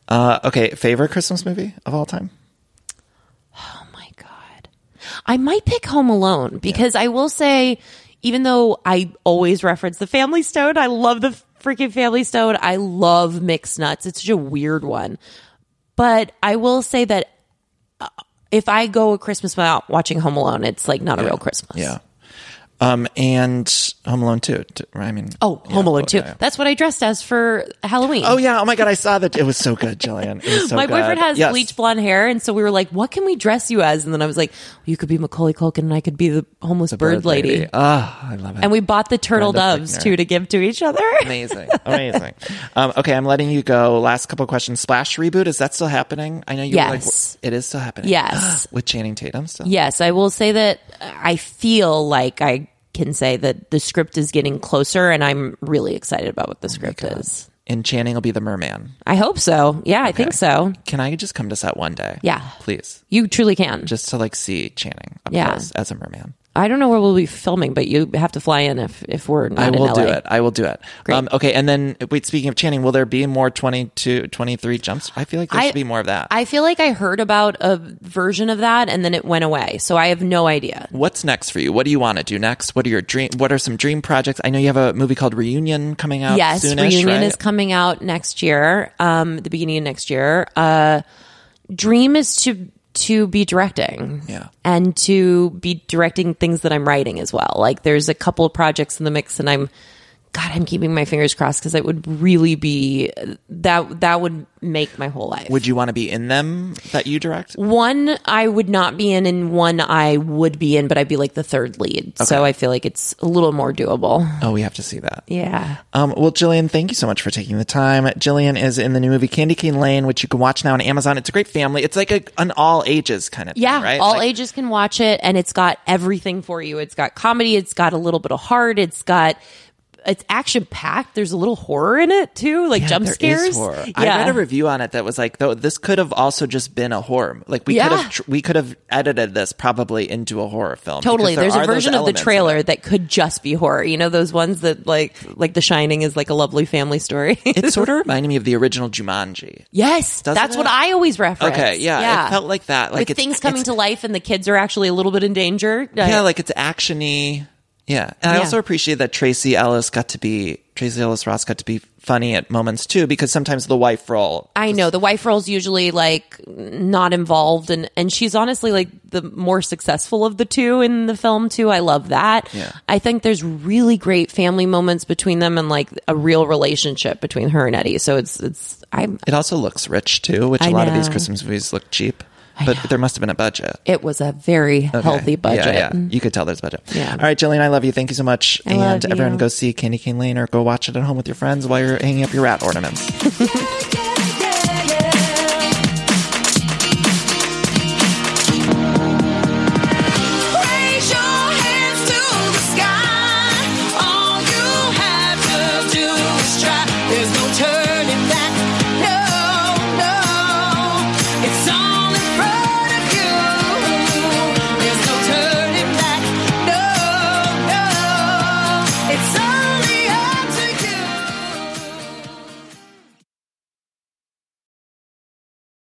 Uh, okay, favorite Christmas movie of all time? Oh my god, I might pick Home Alone because I will say, even though I always reference the Family Stone, I love the freaking Family Stone. I love mixed nuts. It's such a weird one, but I will say that. uh, If I go a Christmas without watching Home Alone, it's like not a real Christmas. Yeah. Um, and Home Alone 2. t- I mean, Oh, yeah, Home Alone too. yeah. That's what I dressed as for Halloween. Oh yeah! Oh my god! I saw that. It was so good, Jillian. It was so My boyfriend good. has Yes. bleach blonde hair, and so we were like, "What can we dress you as?" And then I was like, "You could be Macaulay Culkin, and I could be the homeless bird, lady." Ah, I love it. And we bought the turtle Brenda doves Fricker. too to give to each other. amazing, amazing. Um, okay, I'm letting you go. Last couple of questions. Splash reboot is that still happening? I know you. were like, Yes. it is still happening. Yes. with Channing Tatum still. yes, I will say that I feel like I can say that the script is getting closer, and I'm really excited about what the oh script is. And Channing will be the merman. I hope so. Yeah, I think so. Can I just come to set one day? Yeah. please, You truly can. just to like see Channing Yeah. as a merman. I don't know where we'll be filming, but you have to fly in if if we're not I will do it. I will do it. Um, okay, and then wait. Speaking of Channing, will there be more 22, 23 jumps? I feel like there I- should be more of that. I feel like I heard about a version of that and then it went away. So I have no idea. What's next for you? What do you want to do next? What are your dream? What are some dream projects? I know you have a movie called Reunion coming out. yes, soonish, reunion right? is coming out next year, um, the beginning of next year. Uh, dream is to to be directing, Yeah. and to be directing things that I'm writing as well. Like there's a couple of projects in the mix, and I'm. God, I'm keeping my fingers crossed because it would really be that that would make my whole life. Would you want to be in them that you direct? One I would not be in, and one I would be in, but I'd be like the third lead. So I feel like it's a little more doable. Oh, we have to see that. Yeah. Um, well, Jillian, thank you so much for taking the time. Jillian is in the new movie Candy Cane Lane, which you can watch now on Amazon. It's a great family. It's like a, an all ages kind of thing, Yeah, right? all Like- ages can watch it, and it's got everything for you. It's got comedy, it's got a little bit of heart, it's got it's action packed. There's a little horror in it too, like Yeah, jump there scares. is horror. Yeah. I read a review on it that was like, though this could have also just been a horror. Like we could have, tr- we could have edited this probably into a horror film. Totally. because There's there a version of the trailer that could just be horror. You know those ones that like like The Shining is like a lovely family story. It sort of reminded me of the original Jumanji. yes, Doesn't that's it? what I always reference. Okay, yeah, it felt like that. Like things coming to life and the kids are actually a little bit in danger. Yeah, like it's actiony. Yeah, and I also appreciate that Tracee Ellis got to be Tracee Ellis Ross got to be funny at moments too, because sometimes the wife role. I know the wife role's usually like not involved, and and she's honestly like the more successful of the two in the film too. I love that. Yeah. I think there's really great family moments between them, and like a real relationship between her and Eddie. So it's it's I'm. It also looks rich too, which a I lot of these. Christmas movies look cheap. But there must have been a budget. It was a very Okay. healthy budget. Yeah, yeah. You mm. could tell there's a budget. Yeah. All right, Jillian, I love you. Thank you so much. I and everyone go see Candy Cane Lane or go watch it at home with your friends while you're hanging up your rat ornaments.